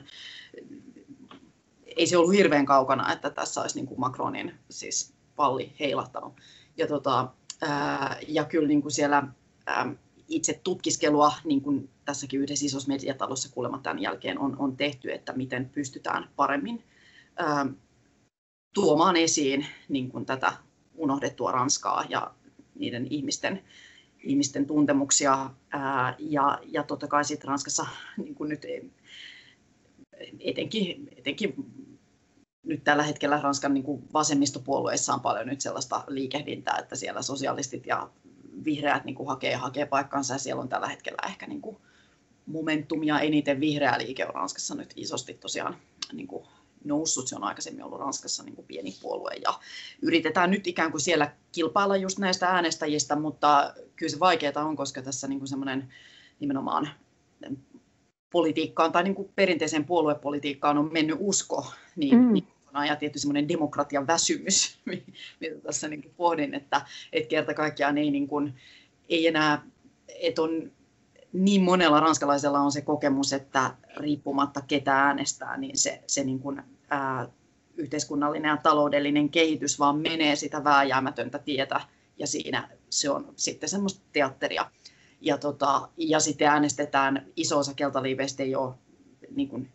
ei se ollut hirveän kaukana, että tässä olisi niin kuin Macronin siis palli heilahtanut. Ja, tota, ää, ja kyllä niin kuin siellä ää, itse tutkiskelua, niin kuin tässäkin yhdessä isossa mediatalossa kuulemma tämän jälkeen on, on tehty, että miten pystytään paremmin ää, tuomaan esiin niin kuin tätä unohdettua Ranskaa ja niiden ihmisten ihmisten tuntemuksia. Ää, ja, ja totta kai sitten Ranskassa niin kuin nyt etenkin, etenkin nyt tällä hetkellä Ranskan niin kuin vasemmistopuolueissa on paljon nyt sellaista liikehdintää, että siellä sosialistit ja vihreät niin kuin hakee, hakee paikkansa ja siellä on tällä hetkellä ehkä niin kuin momentumia eniten vihreä liike on Ranskassa nyt isosti tosiaan niin kuin noussut. Se on aikaisemmin ollut Ranskassa niin kuin pieni puolue ja yritetään nyt ikään kuin siellä kilpailla just näistä äänestäjistä, mutta kyllä se vaikeaa on, koska tässä niin kuin semmoinen nimenomaan politiikkaan tai niin kuin perinteiseen puoluepolitiikkaan on mennyt usko, niin, mm. niin ja tietty semmoinen demokratian väsymys, mitä tässä niin kuin pohdin, että, että kerta kaikkiaan ei, niin kuin, ei enää, että on niin monella ranskalaisella on se kokemus, että riippumatta ketä äänestää, niin se, se niin kuin, ää, yhteiskunnallinen ja taloudellinen kehitys vaan menee sitä vääjäämätöntä tietä ja siinä se on sitten semmoista teatteria. Ja, tota, ja sitten äänestetään, iso osa keltaliiveistä ei ole niin kuin,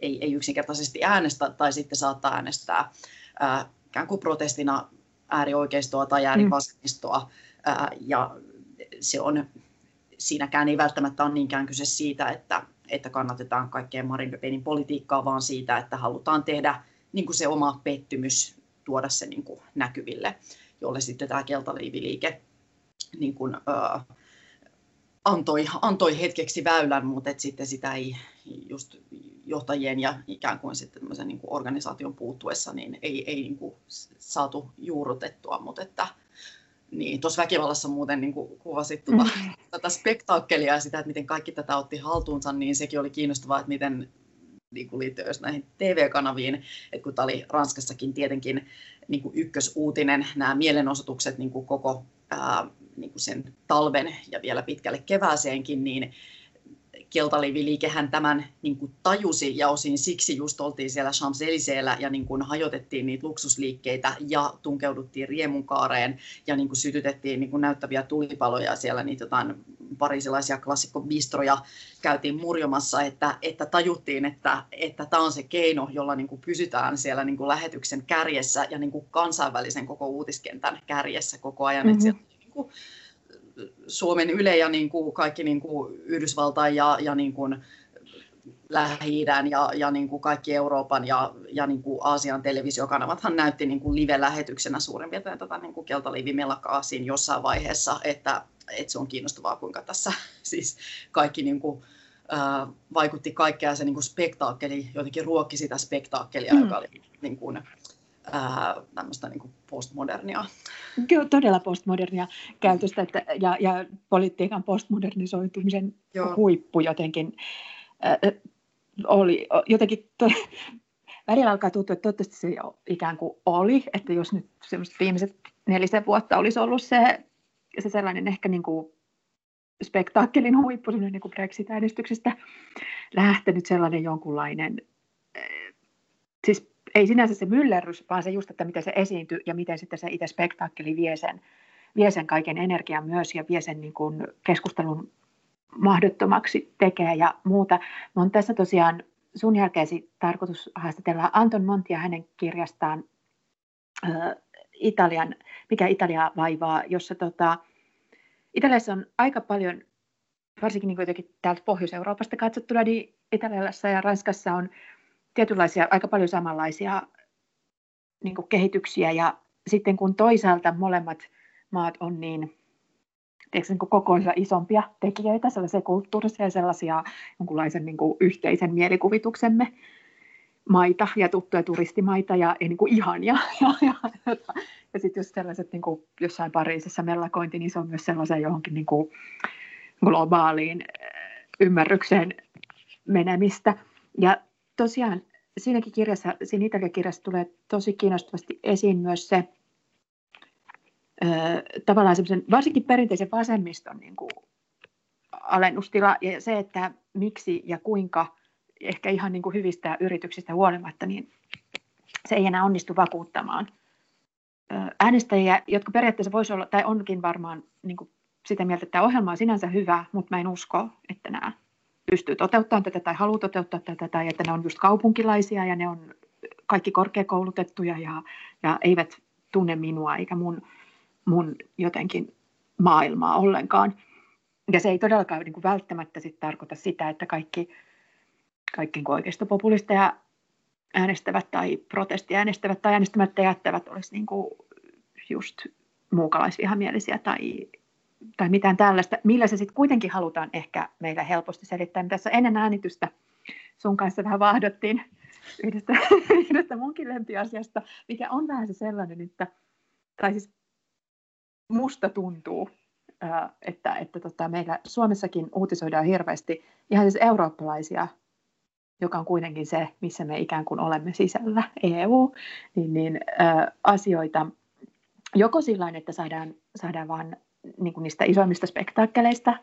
ei, ei yksinkertaisesti äänestä tai sitten saattaa äänestää ää, ikään kuin protestina äärioikeistoa tai äärivasemmistoa. Ää, ja se on, siinäkään ei välttämättä ole niinkään kyse siitä, että, että kannatetaan kaikkea Marine Le Penin politiikkaa, vaan siitä, että halutaan tehdä niin kuin se oma pettymys, tuoda se niin kuin näkyville, jolle sitten tämä keltaliiviliike niin kuin, ää, antoi, antoi hetkeksi väylän, mutta et sitten sitä ei just johtajien ja ikään kuin sitten niin kuin organisaation puuttuessa niin ei, ei niin kuin saatu juurrutettua, mutta että niin, tuossa väkivallassa muuten niin kuin kuvasit tuota, mm. tätä spektaakkelia ja sitä, että miten kaikki tätä otti haltuunsa, niin sekin oli kiinnostavaa, että miten niin kuin liittyy myös näihin TV-kanaviin, että kun tämä oli Ranskassakin tietenkin niin kuin ykkösuutinen, nämä mielenosoitukset niin kuin koko ää, niin kuin sen talven ja vielä pitkälle kevääseenkin, niin keltaliiviliikehän tämän niin kuin tajusi ja osin siksi just oltiin siellä Champs-Élysées'llä ja niin kuin hajotettiin niitä luksusliikkeitä ja tunkeuduttiin riemunkaareen ja niin kuin sytytettiin niin kuin näyttäviä tulipaloja siellä niitä jotain parisilaisia klassikkobistroja käytiin murjomassa, että, että tajuttiin, että, että tämä on se keino, jolla niin kuin pysytään siellä niin kuin lähetyksen kärjessä ja niin kuin kansainvälisen koko uutiskentän kärjessä koko ajan. Mm-hmm. Että siellä, niin kuin, Suomen Yle ja niin kuin kaikki niin kuin Yhdysvaltain ja, ja niin kuin lähi ja, ja niin kuin kaikki Euroopan ja, ja niin kuin Aasian televisiokanavathan näytti niin kuin live-lähetyksenä suurin piirtein tätä niin kuin keltaliivimelakkaa siinä jossain vaiheessa, että, että se on kiinnostavaa, kuinka tässä siis kaikki niin kuin, ää, vaikutti kaikkea se niin kuin spektaakkeli, jotenkin ruokki sitä spektaakkelia, mm. joka oli niin kuin, ää, tämmöistä niin postmodernia. Kyllä, todella postmodernia käytöstä että, ja, ja politiikan postmodernisoitumisen Joo. huippu jotenkin ää, oli jotenkin to, välillä alkaa tuntua, että toivottavasti se jo ikään kuin oli, että jos nyt viimeiset nelisen vuotta olisi ollut se, se sellainen ehkä niin kuin spektaakkelin huippu, niin kuin Brexit-äänestyksestä lähtenyt sellainen jonkunlainen, siis ei sinänsä se myllerrys, vaan se just, että miten se esiintyy ja miten sitten se itse spektaakkeli vie sen, vie sen kaiken energian myös ja vie sen niin kuin keskustelun mahdottomaksi tekee ja muuta. Mä tässä tosiaan sun jälkeesi tarkoitus haastatella Anton Montia hänen kirjastaan äh, Italian, mikä Italia vaivaa, jossa tota, Italiassa on aika paljon, varsinkin niin täältä Pohjois-Euroopasta katsottuna, niin Italiassa ja Ranskassa on tietynlaisia, aika paljon samanlaisia niin kuin kehityksiä ja sitten kun toisaalta molemmat maat on niin, tiedätkö, niin kokoisia isompia tekijöitä, sellaisia kulttuurisia ja sellaisia jonkunlaisen niin kuin yhteisen mielikuvituksemme maita ja tuttuja turistimaita ja, ja niin kuin ihania. Ja, ja, ja, ja sitten jos sellaiset niin kuin jossain Pariisissa mellakointi, niin se on myös sellaisen johonkin niin kuin globaaliin ymmärrykseen menemistä. Ja tosiaan siinäkin kirjassa, siinä Italia-kirjassa tulee tosi kiinnostavasti esiin myös se ö, tavallaan semmoisen, varsinkin perinteisen vasemmiston niin kuin, alennustila ja se, että miksi ja kuinka ehkä ihan niin kuin hyvistä yrityksistä huolimatta, niin se ei enää onnistu vakuuttamaan. Äänestäjiä, jotka periaatteessa voisi olla, tai onkin varmaan niin kuin sitä mieltä, että tämä ohjelma on sinänsä hyvä, mutta mä en usko, että nämä pystyy toteuttamaan tätä tai haluaa toteuttaa tätä tai että ne on just kaupunkilaisia ja ne on kaikki korkeakoulutettuja ja, ja eivät tunne minua eikä mun, mun jotenkin maailmaa ollenkaan. Ja se ei todellakaan niin kuin välttämättä sit tarkoita sitä, että kaikki, kaikki niin oikeistopopulisteja äänestävät tai protestiäänestävät tai äänestämättä jättävät olisi niin kuin just muukalaisvihamielisiä tai tai mitään tällaista, millä se sitten kuitenkin halutaan ehkä meillä helposti selittää. Me tässä ennen äänitystä sun kanssa vähän vahdottiin yhdestä, yhdestä munkin lempiasiasta, mikä on vähän se sellainen, että, tai siis musta tuntuu, että, että tota, meillä Suomessakin uutisoidaan hirveästi ihan siis eurooppalaisia, joka on kuitenkin se, missä me ikään kuin olemme sisällä, EU, niin, niin ä, asioita joko sillä että saadaan, saadaan vaan niin kuin niistä isoimmista spektaakkeleista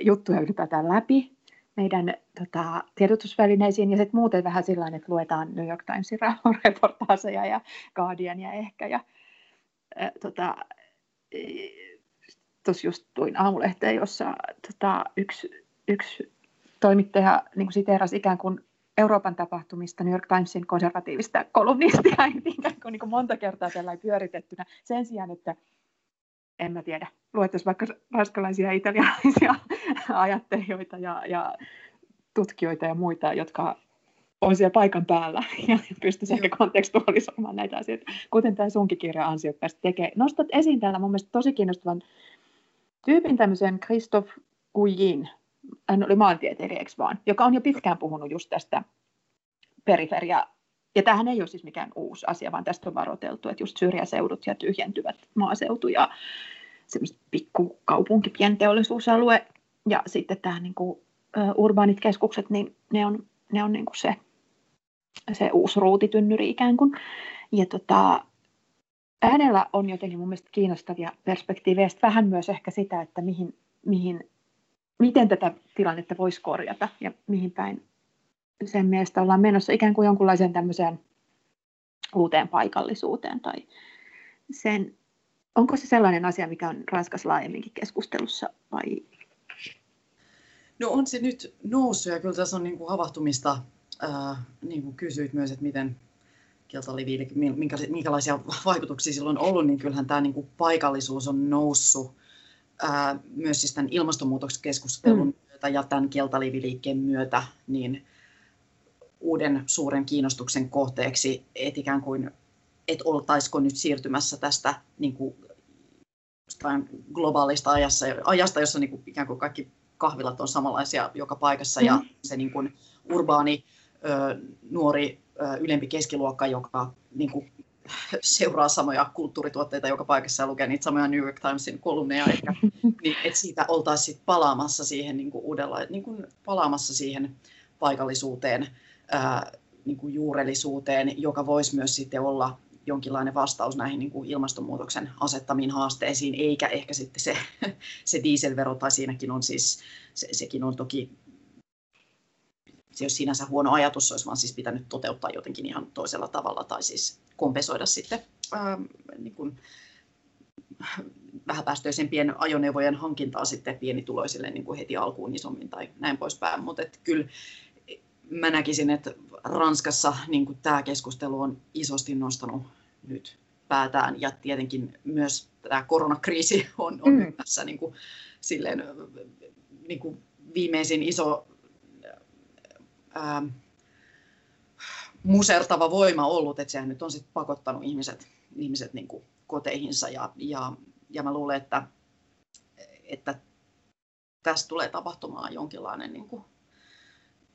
juttuja ylipäätään läpi meidän tota, tiedotusvälineisiin. Ja sitten muuten vähän sillä että luetaan New York Timesin reportaaseja ja Guardiania ehkä ja tota, tuossa just tuin aamulehteen, jossa tota, yksi, yksi toimittaja niin siteerasi ikään kuin Euroopan tapahtumista New York Timesin konservatiivista kolumnistia ikään kuin, niin kuin monta kertaa tällä pyöritettynä. Sen sijaan, että en mä tiedä, luettaisiin vaikka ranskalaisia ja italialaisia ajattelijoita ja, ja tutkijoita ja muita, jotka on siellä paikan päällä ja pystyisi ehkä kontekstualisoimaan näitä asioita, kuten tämä sunkin kirja ansiokkaasti tekee. Nostat esiin täällä mun mielestä tosi kiinnostavan tyypin tämmöisen Christophe Gouillin, hän oli maantieteilijä, vaan, joka on jo pitkään puhunut just tästä periferia, ja tämähän ei ole siis mikään uusi asia, vaan tästä on varoiteltu, että just syrjäseudut ja tyhjentyvät maaseutu ja semmoiset pikkukaupunki, pienteollisuusalue ja sitten tämä niin kuin, urbaanit keskukset, niin ne on, ne on niin kuin se, se uusi ruutitynnyri ikään kuin. Ja tota, hänellä on jotenkin mun mielestä kiinnostavia perspektiivejä, vähän myös ehkä sitä, että mihin, mihin, miten tätä tilannetta voisi korjata ja mihin päin sen mielestä ollaan menossa ikään kuin jonkunlaiseen tämmöiseen uuteen paikallisuuteen tai sen, onko se sellainen asia, mikä on Ranskassa laajemminkin keskustelussa vai? No on se nyt noussut ja kyllä tässä on niin kuin havahtumista, äh, niin kuin kysyit myös, että miten keltaliviille, minkälaisia vaikutuksia sillä on ollut, niin kyllähän tämä niin kuin paikallisuus on noussut ää, myös siis tämän ilmastonmuutoksen keskustelun mm. myötä ja tämän keltaliviliikkeen myötä niin uuden suuren kiinnostuksen kohteeksi, että ikään kuin, että oltaisiko nyt siirtymässä tästä niin kuin, globaalista ajassa, ajasta, jossa niin kuin, ikään kuin kaikki kahvilat on samanlaisia joka paikassa mm. ja se niin kuin, urbaani ö, nuori ylempi keskiluokka, joka niin kuin, seuraa samoja kulttuurituotteita joka paikassa ja lukee niitä samoja New York Timesin kolumneja ehkä, niin että siitä oltaisiin palaamassa siihen niin kuin uudella, niin kuin palaamassa siihen paikallisuuteen, ää, niin kuin juurellisuuteen, joka voisi myös sitten olla jonkinlainen vastaus näihin niin kuin ilmastonmuutoksen asettamiin haasteisiin, eikä ehkä sitten se, se dieselvero, tai siinäkin on siis, se, sekin on toki se ole sinänsä huono ajatus, se olisi vaan siis pitänyt toteuttaa jotenkin ihan toisella tavalla tai siis kompensoida sitten ää, niin kuin, vähäpäästöisempien ajoneuvojen hankintaa sitten pienituloisille niin kuin heti alkuun isommin tai näin poispäin. Mutta kyllä mä näkisin, että Ranskassa niin tämä keskustelu on isosti nostanut nyt päätään. Ja tietenkin myös tämä koronakriisi on, on mm. tässä niin kuin, silleen, niin kuin viimeisin iso ää, musertava voima ollut, että sehän nyt on sit pakottanut ihmiset, ihmiset niin kuin koteihinsa. Ja, ja, ja mä luulen, että, että tästä tulee tapahtumaan jonkinlainen, niin kuin,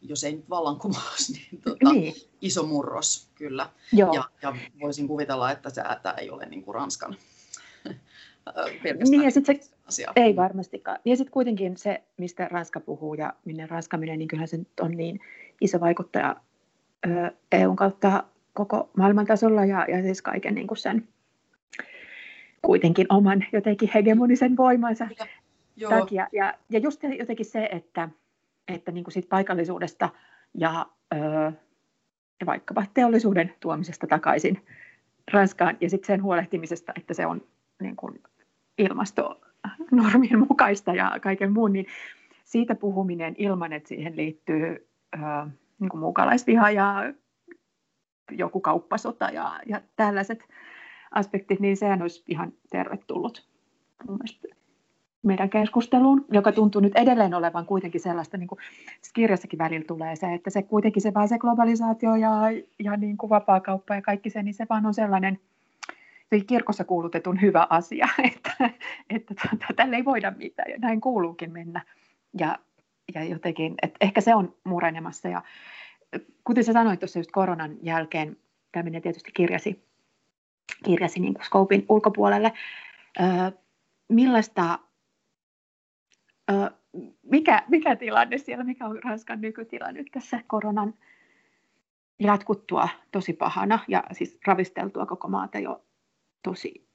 jos ei nyt vallankumous, niin, tota, niin. iso murros kyllä. Joo. Ja, ja voisin kuvitella, että se että ei ole niin kuin Ranskan niin ja sitten se, asia. Ei varmastikaan. Ja sitten kuitenkin se, mistä Ranska puhuu ja minne Ranska menee, niin kyllähän se on niin iso vaikuttaja EUn kautta koko maailman tasolla ja, ja siis kaiken niin kuin sen kuitenkin oman jotenkin hegemonisen voimansa ja, takia. Ja, ja just jotenkin se, että, että niin kuin siitä paikallisuudesta ja, öö, vaikkapa teollisuuden tuomisesta takaisin Ranskaan ja sitten sen huolehtimisesta, että se on niin kuin ilmastonormien mukaista ja kaiken muun, niin siitä puhuminen ilman, että siihen liittyy ää, niin kuin muukalaisviha ja joku kauppasota ja, ja tällaiset aspektit, niin sehän olisi ihan tervetullut mun mielestä meidän keskusteluun, joka tuntuu nyt edelleen olevan kuitenkin sellaista, niin kuin kirjassakin välillä tulee se, että se kuitenkin se vaan se globalisaatio ja, ja niin kuin vapaakauppa ja kaikki se, niin se vaan on sellainen kirkossa kuulutetun hyvä asia, että, että tuota, tälle ei voida mitään ja näin kuuluukin mennä. Ja, ja jotenkin, että ehkä se on murenemassa. Ja kuten sä sanoit tuossa just koronan jälkeen, menee tietysti kirjasi, kirjasi niin kuin Scopein ulkopuolelle. Öö, millaista, mikä, mikä tilanne siellä, mikä on Ranskan nykytila nyt tässä koronan jatkuttua tosi pahana ja siis ravisteltua koko maata jo tosi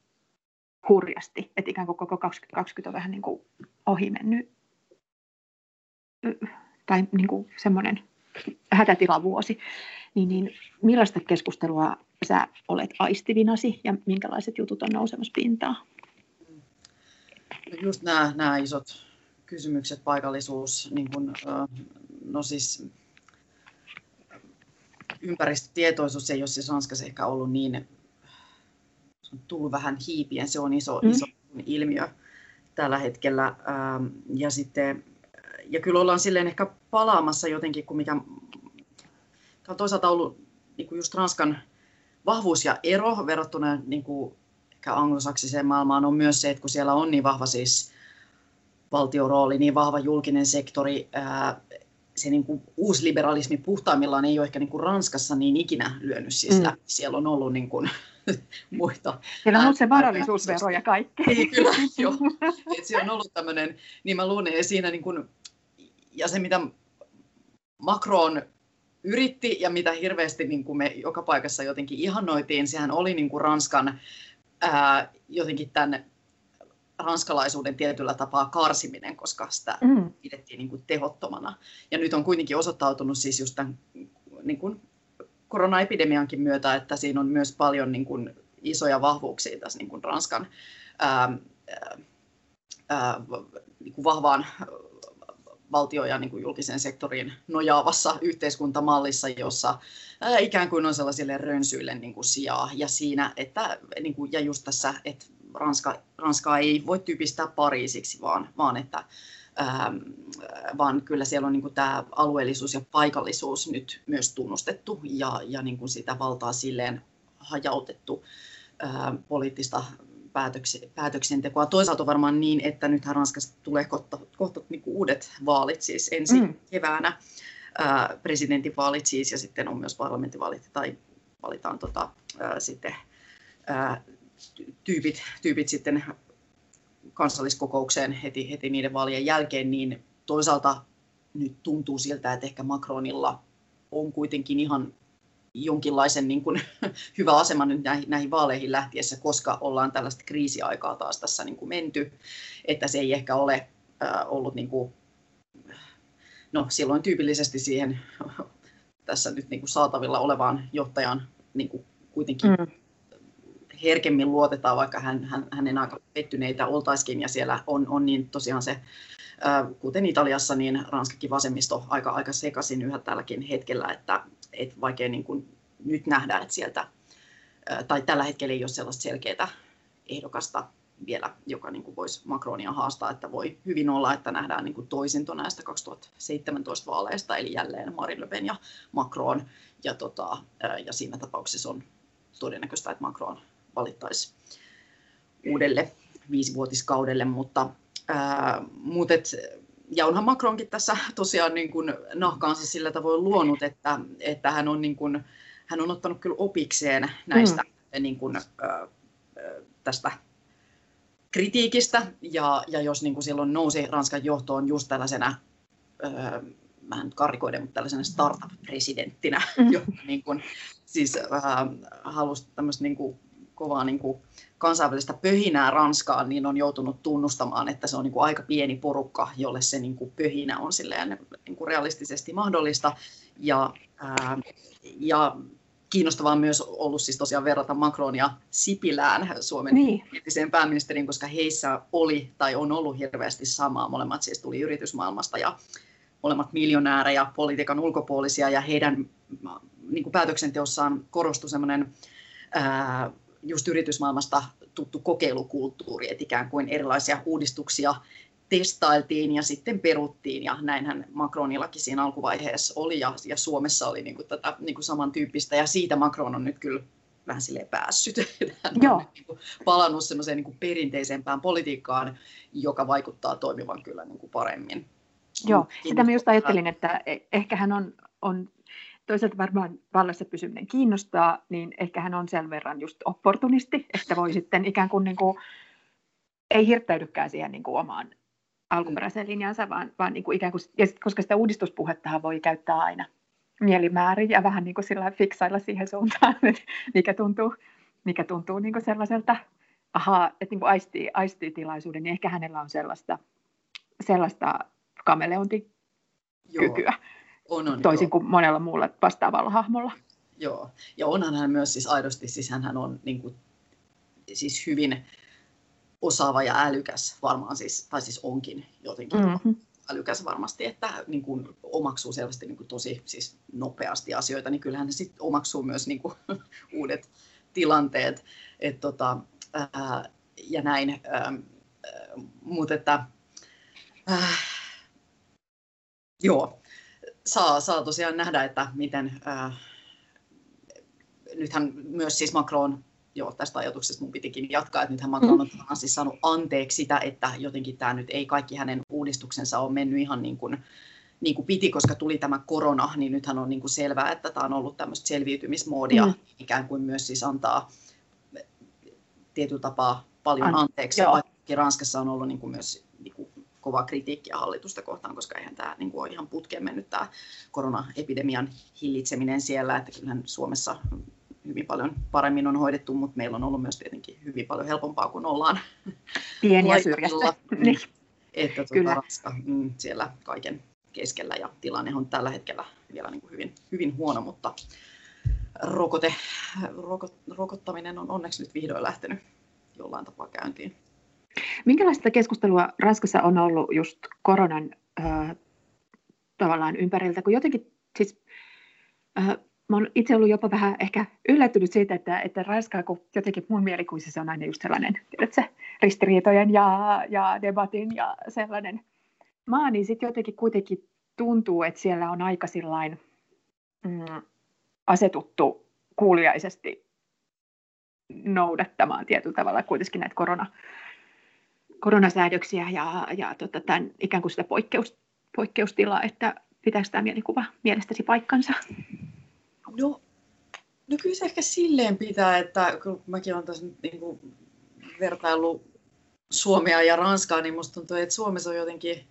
hurjasti, että ikään kuin koko 2020 on vähän niin kuin ohi mennyt tai niin kuin semmoinen hätätilavuosi, niin, niin millaista keskustelua sä olet aistivinasi ja minkälaiset jutut on nousemassa pintaan? No just nämä, nämä isot kysymykset, paikallisuus, niin kuin, no siis ympäristötietoisuus ei ole siis Ranskassa ehkä ollut niin, se on tullut vähän hiipien, se on iso, mm. iso ilmiö tällä hetkellä. Ja, sitten, ja kyllä ollaan silleen ehkä palaamassa jotenkin, kun mikä on toisaalta ollut niin kuin just Ranskan vahvuus ja ero verrattuna niin kuin ehkä anglosaksiseen maailmaan on myös se, että kun siellä on niin vahva siis valtiorooli, niin vahva julkinen sektori, ää, se niin kuin uusliberalismi puhtaimmillaan ei ole ehkä niin kuin Ranskassa niin ikinä lyönyt siis mm. Siellä on ollut niin kuin, muita. Siellä on ollut se varallisuusvero ja kaikki. Niin, kyllä, joo. Et siellä on ollut tämmöinen, niin mä luulen, ja siinä niin kuin, ja se mitä Macron yritti ja mitä hirveästi niin kuin me joka paikassa jotenkin ihannoitiin, sehän oli niin kuin Ranskan ää, jotenkin tämän ranskalaisuuden tietyllä tapaa karsiminen, koska sitä mm. pidettiin niin kuin tehottomana. Ja nyt on kuitenkin osoittautunut siis just tämän niin kuin koronaepidemiankin myötä, että siinä on myös paljon niin kuin isoja vahvuuksia tässä niin kuin Ranskan ää, ää, niin kuin vahvaan valtio- ja niin kuin julkisen sektorin nojaavassa yhteiskuntamallissa, jossa ää, ikään kuin on sellaisille rönsyille niin kuin sijaa. Ja siinä, että, niin kuin, ja just tässä, että Ranska, Ranskaa ei voi tyypistää Pariisiksi, vaan, vaan että Ähm, vaan kyllä siellä on niin tämä alueellisuus ja paikallisuus nyt myös tunnustettu ja, ja niin kuin sitä valtaa silleen hajautettu ää, poliittista päätöksentekoa. Toisaalta varmaan niin, että nythän Ranskassa tulee kohta, kohta niin kuin uudet vaalit, siis ensi mm. keväänä ää, presidentinvaalit siis, ja sitten on myös parlamenttivaalit, tai valitaan tota, ää, sitten ää, tyypit, tyypit sitten kansalliskokoukseen heti, heti niiden vaalien jälkeen, niin toisaalta nyt tuntuu siltä, että ehkä Macronilla on kuitenkin ihan jonkinlaisen niin kuin, hyvä asema nyt näihin, näihin vaaleihin lähtiessä, koska ollaan tällaista kriisiaikaa taas tässä niin kuin menty, että se ei ehkä ole äh, ollut niin kuin, no, silloin tyypillisesti siihen tässä nyt niin kuin saatavilla olevaan johtajan niin kuin kuitenkin mm. Herkemmin luotetaan, vaikka hän, hän, hänen aika pettyneitä oltaisikin, ja siellä on, on niin tosiaan se, kuten Italiassa, niin Ranskakin vasemmisto aika, aika sekaisin yhä tälläkin hetkellä, että et vaikea niin kuin nyt nähdä, että sieltä, tai tällä hetkellä ei ole sellaista selkeää ehdokasta vielä, joka niin kuin voisi Macronia haastaa, että voi hyvin olla, että nähdään niin kuin toisinto näistä 2017 vaaleista, eli jälleen Marine Le Pen ja Macron, ja, tota, ja siinä tapauksessa on todennäköistä, että Macron valittaisi uudelle viisivuotiskaudelle, mutta ää, et, ja onhan Macronkin tässä tosiaan niin kuin nahkaansa sillä tavoin luonut, että, että hän, on niin kuin, hän on ottanut kyllä opikseen näistä mm. niin kuin, tästä kritiikistä, ja, ja jos niin kuin silloin nousi Ranskan johtoon just tällaisena, mä en nyt karikoiden, mutta tällaisena startup-presidenttinä, mm. joka niin kuin, siis äh, halusi tämmöistä niin kuin, kovaa niin kuin, kansainvälistä pöhinää Ranskaan, niin on joutunut tunnustamaan, että se on niin kuin aika pieni porukka, jolle se niin kuin pöhinä on silleen, niin kuin realistisesti mahdollista. Ja, ää, ja kiinnostavaa on myös ollut siis tosiaan verrata Macronia Sipilään, Suomen niin. entiseen pääministeriin, koska heissä oli tai on ollut hirveästi samaa. Molemmat siis tuli yritysmaailmasta ja molemmat miljonäärejä, politiikan ulkopuolisia ja heidän niin kuin päätöksenteossaan korostui semmoinen just yritysmaailmasta tuttu kokeilukulttuuri, että ikään kuin erilaisia uudistuksia testailtiin ja sitten peruttiin ja näinhän Macronillakin siinä alkuvaiheessa oli ja, ja Suomessa oli niin kuin tätä niin kuin samantyyppistä ja siitä Macron on nyt kyllä vähän silleen päässyt. Hän Joo. on niin kuin palannut semmoiseen niin kuin perinteisempään politiikkaan, joka vaikuttaa toimivan kyllä niin kuin paremmin. Joo, sitä mä just ajattelin, että e- ehkä hän on, on toisaalta varmaan vallassa pysyminen kiinnostaa, niin ehkä hän on sen verran just opportunisti, että voi sitten ikään kuin, niin kuin ei hirttäydykään siihen niin kuin omaan alkuperäiseen linjansa, vaan, vaan niin kuin ikään kuin, ja sit, koska sitä uudistuspuhettahan voi käyttää aina mielimäärin ja vähän niin kuin sillä fiksailla siihen suuntaan, että mikä tuntuu, mikä tuntuu niin kuin sellaiselta, ahaa, että niin kuin aistii, aistii tilaisuuden, niin ehkä hänellä on sellaista, sellaista kameleontikykyä, Joo, on, on, toisin joo. kuin monella muulla vastaavalla hahmolla. Joo, ja onhan hän myös siis aidosti, siis hän on niin kuin, siis hyvin osaava ja älykäs varmaan siis, tai siis onkin jotenkin Mm-hmm. älykäs varmasti, että niin kuin omaksuu selvästi niin kuin tosi siis nopeasti asioita, niin kyllähän hän sitten omaksuu myös niin kuin, uudet tilanteet. Et, tota, ää, ja näin, ää, mutta että äh, joo, saa, saa tosiaan nähdä, että miten ää, nythän myös siis Macron joo, tästä ajatuksesta mun pitikin jatkaa, että nythän Macron on mm. siis saanut anteeksi sitä, että jotenkin tämä nyt ei kaikki hänen uudistuksensa ole mennyt ihan niin kuin, niin kuin piti, koska tuli tämä korona, niin nythän on niin kuin selvää, että tämä on ollut tämmöistä selviytymismoodia, mm. ikään kuin myös siis antaa tietyllä tapaa paljon An- anteeksi. Joo. Vaikka Ranskassa on ollut niin kuin myös niin kuin kovaa kritiikkiä hallitusta kohtaan, koska eihän tämä niin kuin ole ihan putkeen mennyt tämä koronaepidemian hillitseminen siellä, että kyllähän Suomessa hyvin paljon paremmin on hoidettu, mutta meillä on ollut myös tietenkin hyvin paljon helpompaa, kun ollaan pieniä syrjässä. niin. Että tuota, Kyllä. Ranska mm, siellä kaiken keskellä ja tilanne on tällä hetkellä vielä niin kuin hyvin, hyvin huono, mutta rokote, rokot, rokottaminen on onneksi nyt vihdoin lähtenyt jollain tapaa käyntiin. Minkälaista keskustelua Ranskassa on ollut just koronan äh, tavallaan ympäriltä, kun jotenkin siis äh, mä olen itse ollut jopa vähän ehkä yllättynyt siitä, että, että Ranska, kun jotenkin mun mielikuisissa on aina just sellainen, tiedätkö, ristiriitojen ja, ja debatin ja sellainen maa, niin sitten jotenkin kuitenkin tuntuu, että siellä on aika sillain mm, asetuttu kuuliaisesti noudattamaan tietyllä tavalla kuitenkin näitä korona, koronasäädöksiä ja, ja tota, tämän, ikään kuin sitä poikkeus, poikkeustilaa, että pitääkö tämä mielikuva mielestäsi paikkansa? No, no kyllä se ehkä silleen pitää, että kun mäkin olen tässä nyt niin kuin vertaillut Suomea ja Ranskaa, niin musta tuntuu, että Suomessa on jotenkin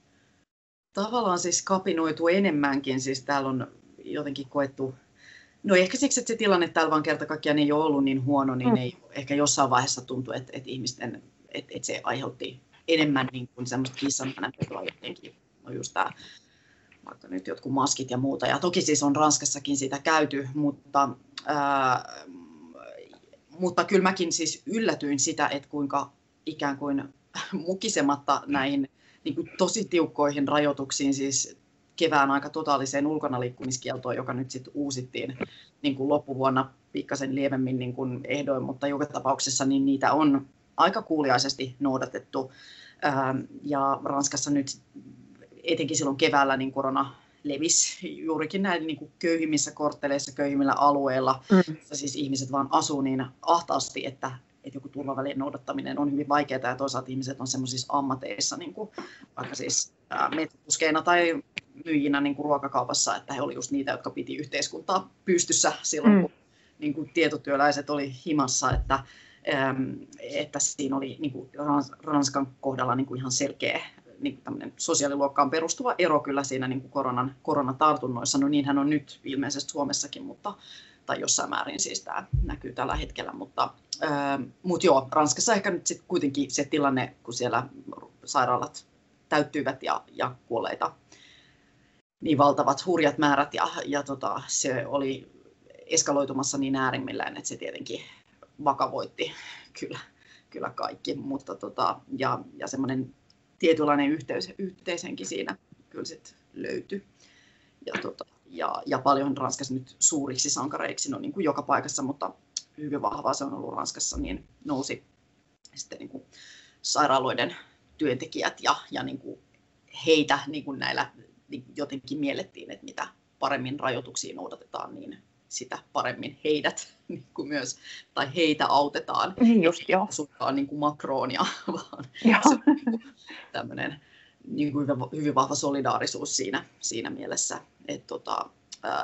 tavallaan siis kapinoitu enemmänkin. Siis täällä on jotenkin koettu, no ehkä siksi, että se tilanne täällä vaan kerta kaikkiaan ei ole ollut niin huono, niin mm. ei ehkä jossain vaiheessa tuntuu, että, että ihmisten, että, että se aiheutti enemmän niin kuin semmoista kissanhänänpetoa jotenkin. No just tämä vaikka nyt jotkut maskit ja muuta. Ja toki siis on Ranskassakin sitä käyty, mutta, ää, mutta kyllä mäkin siis yllätyin sitä, että kuinka ikään kuin mukisematta näihin niin kuin tosi tiukkoihin rajoituksiin, siis kevään aika totaaliseen ulkonaliikkumiskieltoon, joka nyt sitten uusittiin niin kuin loppuvuonna pikkasen lievemmin niin kuin ehdoin, mutta joka tapauksessa niin niitä on aika kuuliaisesti noudatettu. Ja Ranskassa nyt etenkin silloin keväällä niin korona levisi juurikin näin niin kuin köyhimmissä kortteleissa, köyhimmillä alueilla. Mm. Siis ihmiset vaan asuu niin ahtaasti, että, että joku turvavälien noudattaminen on hyvin vaikeaa ja toisaalta ihmiset on semmoisissa ammateissa, niin kuin vaikka siis metsäpuskeina tai myyjinä niin kuin ruokakaupassa, että he olivat just niitä, jotka piti yhteiskuntaa pystyssä silloin, mm. kun niin kuin tietotyöläiset oli himassa, että, että siinä oli niin kuin Ranskan kohdalla niin kuin ihan selkeä niin kuin sosiaaliluokkaan perustuva ero kyllä siinä niin kuin koronan, koronatartunnoissa. No niinhän on nyt ilmeisesti Suomessakin, mutta, tai jossain määrin siis tämä näkyy tällä hetkellä. Mutta, mutta joo, Ranskassa ehkä nyt sitten kuitenkin se tilanne, kun siellä sairaalat täyttyivät ja, ja kuolleita niin valtavat hurjat määrät ja, ja tota, se oli eskaloitumassa niin äärimmillään, että se tietenkin vakavoitti kyllä, kyllä kaikki, mutta tota, ja, ja semmoinen tietynlainen yhteys, yhteisenkin siinä kyllä sit löytyi. Ja, tota, ja, ja paljon Ranskassa nyt suuriksi sankareiksi, no niin kuin joka paikassa, mutta hyvin vahvaa se on ollut Ranskassa, niin nousi sitten niin kuin sairaaloiden työntekijät ja, ja niin kuin heitä niin kuin näillä niin jotenkin miellettiin, että mitä paremmin rajoituksia noudatetaan, niin sitä paremmin heidät niin kuin myös, tai heitä autetaan. Niin just, joo. Suinkaan niin kuin Macronia, vaan Joo. se on niin kuin tämmöinen niin kuin hyvin, vahva solidaarisuus siinä, siinä mielessä. Et tota,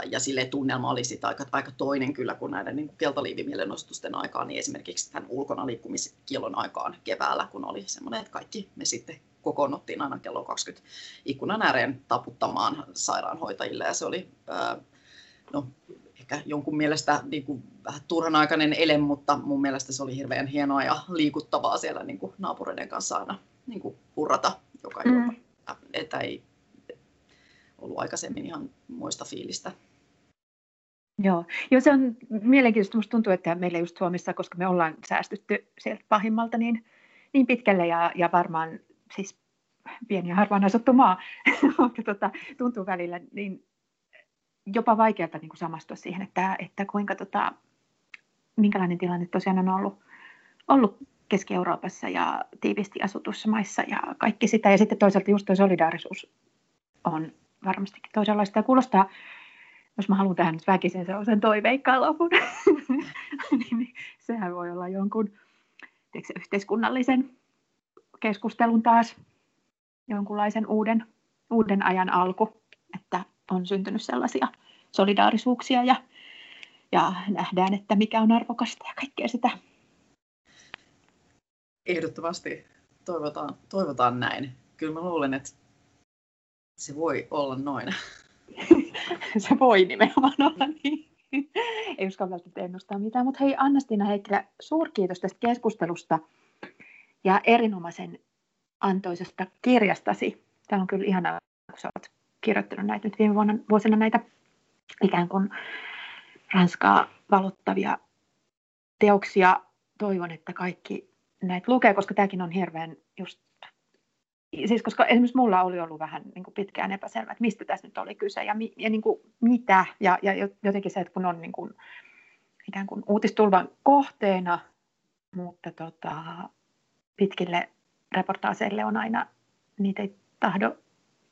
ja sille tunnelma oli sitä aika, aika toinen kyllä kuin näiden niin kuin keltaliivimielenostusten aikaan, niin esimerkiksi tämän ulkona liikkumiskielon aikaan keväällä, kun oli semmoinen, että kaikki me sitten kokoonnuttiin aina kello 20 ikkunan ääreen taputtamaan sairaanhoitajille ja se oli ää, no, ehkä jonkun mielestä niin kuin vähän turhanaikainen ele, mutta mun mielestä se oli hirveän hienoa ja liikuttavaa siellä niin kuin naapureiden kanssa aina niin kuin hurrata joka Mm. ilta. Että ei ollut aikaisemmin ihan muista fiilistä. Joo. Joo, se on mielenkiintoista. Musta tuntuu, että meillä just Suomessa, koska me ollaan säästytty sieltä pahimmalta niin, niin pitkälle ja, ja varmaan siis pieni ja harvaan asuttu maa, mutta tota, tuntuu välillä niin jopa vaikealta niin kuin samastua siihen, että, että kuinka tota, minkälainen tilanne tosiaan on ollut, ollut Keski-Euroopassa ja tiivisti asutussa maissa ja kaikki sitä. Ja sitten toisaalta just tuo solidaarisuus on varmastikin toisenlaista ja kuulostaa jos mä haluan tähän nyt väkisin sellaisen toiveikkaan lopun, niin sehän voi olla jonkun tiedätkö, yhteiskunnallisen keskustelun taas jonkunlaisen uuden, uuden ajan alku, että on syntynyt sellaisia solidaarisuuksia ja, ja nähdään, että mikä on arvokasta ja kaikkea sitä. Ehdottomasti toivotaan, toivotaan näin. Kyllä mä luulen, että se voi olla noin. se voi nimenomaan olla niin. Ei uskalla välttämättä ennustaa mitään, mutta hei Anna-Stina Heikkilä, suurkiitos tästä keskustelusta ja erinomaisen antoisesta kirjastasi. Tämä on kyllä ihanaa, kun sä olet kirjoittanut näitä nyt viime vuonna, vuosina näitä ikään kuin Ranskaa valottavia teoksia. Toivon, että kaikki näitä lukee, koska tämäkin on hirveän just siis koska esimerkiksi mulla oli ollut vähän niin kuin pitkään epäselvä, että mistä tässä nyt oli kyse ja, mi, ja niin kuin mitä. Ja, ja jotenkin se, että kun on niin kuin, ikään kuin uutistulvan kohteena, mutta tota, pitkille reportaaseille on aina, niitä ei tahdo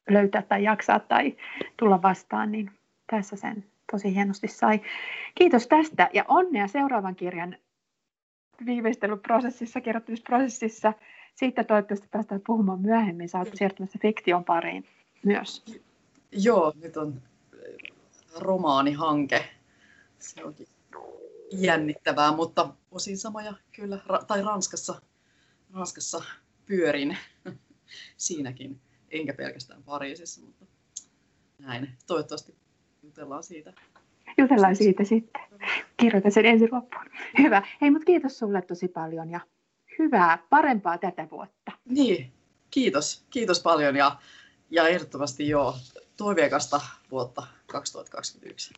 löytää tai jaksaa tai tulla vastaan, niin tässä sen tosi hienosti sai. Kiitos tästä ja onnea seuraavan kirjan viimeistelyprosessissa, kirjoittamisprosessissa. Siitä toivottavasti päästään puhumaan myöhemmin. Sä oot siirtymässä fiktion pariin myös. Joo, nyt on romaanihanke. Se onkin jännittävää, mutta osin samoja kyllä, tai Ranskassa, Ranskassa pyörin siinäkin, enkä pelkästään Pariisissa, mutta näin. Toivottavasti jutellaan siitä. Jutellaan siitä sitten. Kirjoita sen ensin loppuun. Hyvä. Hei, mutta kiitos sulle tosi paljon ja hyvää, parempaa tätä vuotta. Niin, kiitos. Kiitos paljon ja, ja ehdottomasti joo, toiveikasta vuotta 2021.